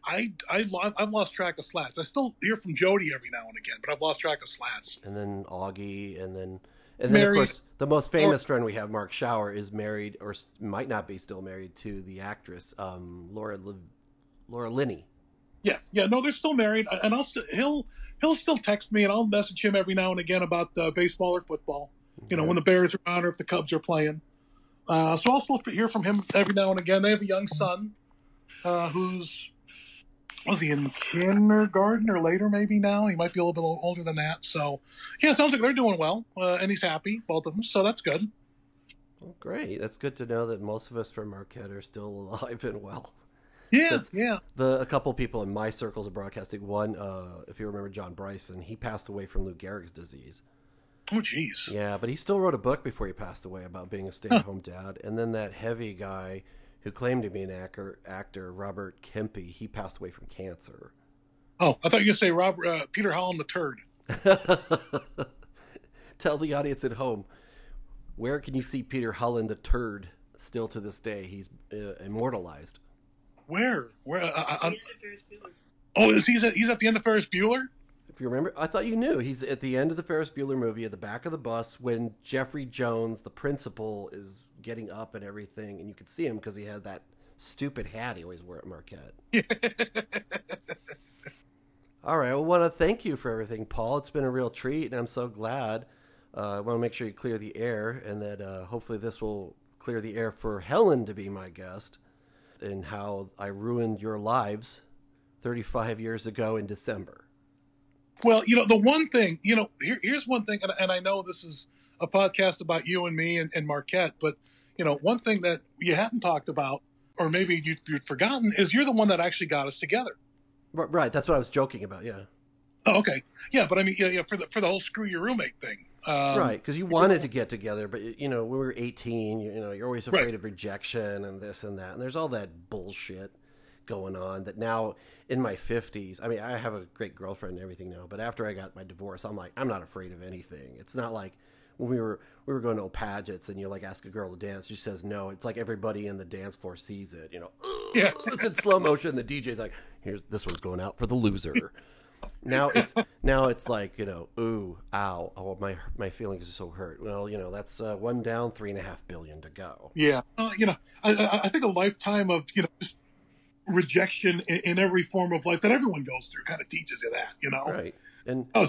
Speaker 1: I, I have lost track of Slats. I still hear from Jody every now and again, but I've lost track of Slats.
Speaker 2: And then Augie, and then and then, married, of course, the most famous or, friend we have, Marc Schauer, is married or might not be still married to the actress um, Laura Le- Laura Linney.
Speaker 1: Yeah, yeah, no, they're still married, and I'll st- he'll he'll still text me, and I'll message him every now and again about uh, baseball or football. You know, when the Bears are on or if the Cubs are playing. Uh, so I'll still hear from him every now and again. They have a young son uh, who's was he in kindergarten or later maybe now he might be a little bit older than that so yeah sounds like they're doing well uh, and he's happy both of them so that's good
Speaker 2: well, great that's good to know that most of us from marquette are still alive and well
Speaker 1: Yeah,
Speaker 2: Since
Speaker 1: yeah.
Speaker 2: the a couple people in my circles of broadcasting. One, uh, if you remember John Bryson, he passed away from Lou Gehrig's disease.
Speaker 1: Oh, jeez.
Speaker 2: Yeah, but he still wrote a book before he passed away about being a stay-at-home dad. And then that heavy guy who claimed to be an actor, actor Robert Kempe, he passed away from cancer.
Speaker 1: Oh, I thought you were say Robert, uh, Peter Holland the Turd.
Speaker 2: Tell the audience at home, where can you see Peter Holland the turd still to this day? He's uh, immortalized.
Speaker 1: Where? Where? Uh, uh, uh, oh, is he's at, he's at the end of Ferris Bueller?
Speaker 2: If you remember, I thought you knew. He's at the end of the Ferris Bueller movie at the back of the bus when Jeffrey Jones, the principal, is getting up and everything, and you could see him because he had that stupid hat he always wore at Marquette. All right, I want to thank you for everything, Paul. It's been a real treat, and I'm so glad. Uh, I want to make sure you clear the air, and that uh, hopefully this will clear the air for Helen to be my guest, and how I ruined your lives 35 years ago in December.
Speaker 1: Well, you know, the one thing, you know, here, here's one thing, and, and, I know this is a podcast about you and me and, and, Marquette, but, you know, one thing that you hadn't talked about, or maybe you, you'd forgotten, is you're the one that actually got us together.
Speaker 2: Right. That's what I was joking about. Yeah.
Speaker 1: Oh, okay. Yeah. But I mean, yeah, yeah for the, for the whole screw your roommate thing.
Speaker 2: Um, right. Because you wanted to get together, but, you know, when we were 18, you, you know, you're always afraid right. of rejection and this and that. And there's all that bullshit going on that now in my 50s i mean i have a great girlfriend and everything now but after i got my divorce i'm like i'm not afraid of anything it's not like when we were we were going to pageants and you like ask a girl to dance she says no. It's like everybody in the dance floor sees it you know. Yeah. It's in slow motion. The dj's like here's this one's going out for the loser. Now it's now it's like you know ooh ow oh my my feelings are so hurt. Well you know that's uh, one down three and a half billion to go.
Speaker 1: Yeah. Uh, you know I, I think a lifetime of you know just rejection in, in, every form of life that everyone goes through kind of teaches you that, you know?
Speaker 2: Right. And
Speaker 1: oh,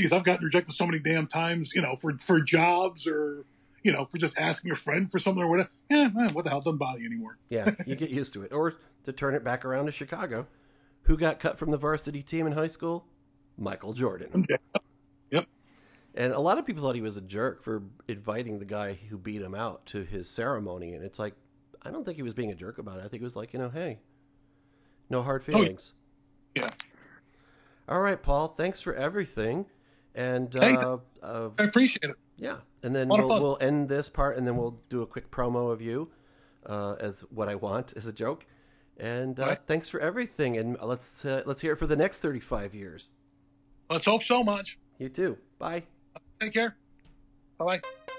Speaker 1: geez, I've gotten rejected so many damn times, you know, for, for jobs or, you know, for just asking a friend for something or whatever. Yeah, man, what the hell doesn't bother you anymore?
Speaker 2: yeah, you get used to it. Or to turn it back around to Chicago, who got cut from the varsity team in high school? Michael Jordan.
Speaker 1: Yeah. Yep.
Speaker 2: And a lot of people thought he was a jerk for inviting the guy who beat him out to his ceremony. And it's like, I don't think he was being a jerk about it. I think it was like, you know, hey, no hard oh, feelings.
Speaker 1: Oh, yeah.
Speaker 2: All right, Paul. Thanks for everything. And uh,
Speaker 1: uh, I appreciate it.
Speaker 2: Yeah, and then we'll, we'll, end this part, and then we'll do a quick promo of you uh, as what I want as a joke. And uh, right. thanks for everything. And let's uh, let's hear it for the next thirty-five years.
Speaker 1: Let's hope so much.
Speaker 2: You too. Bye.
Speaker 1: Take care. Bye bye.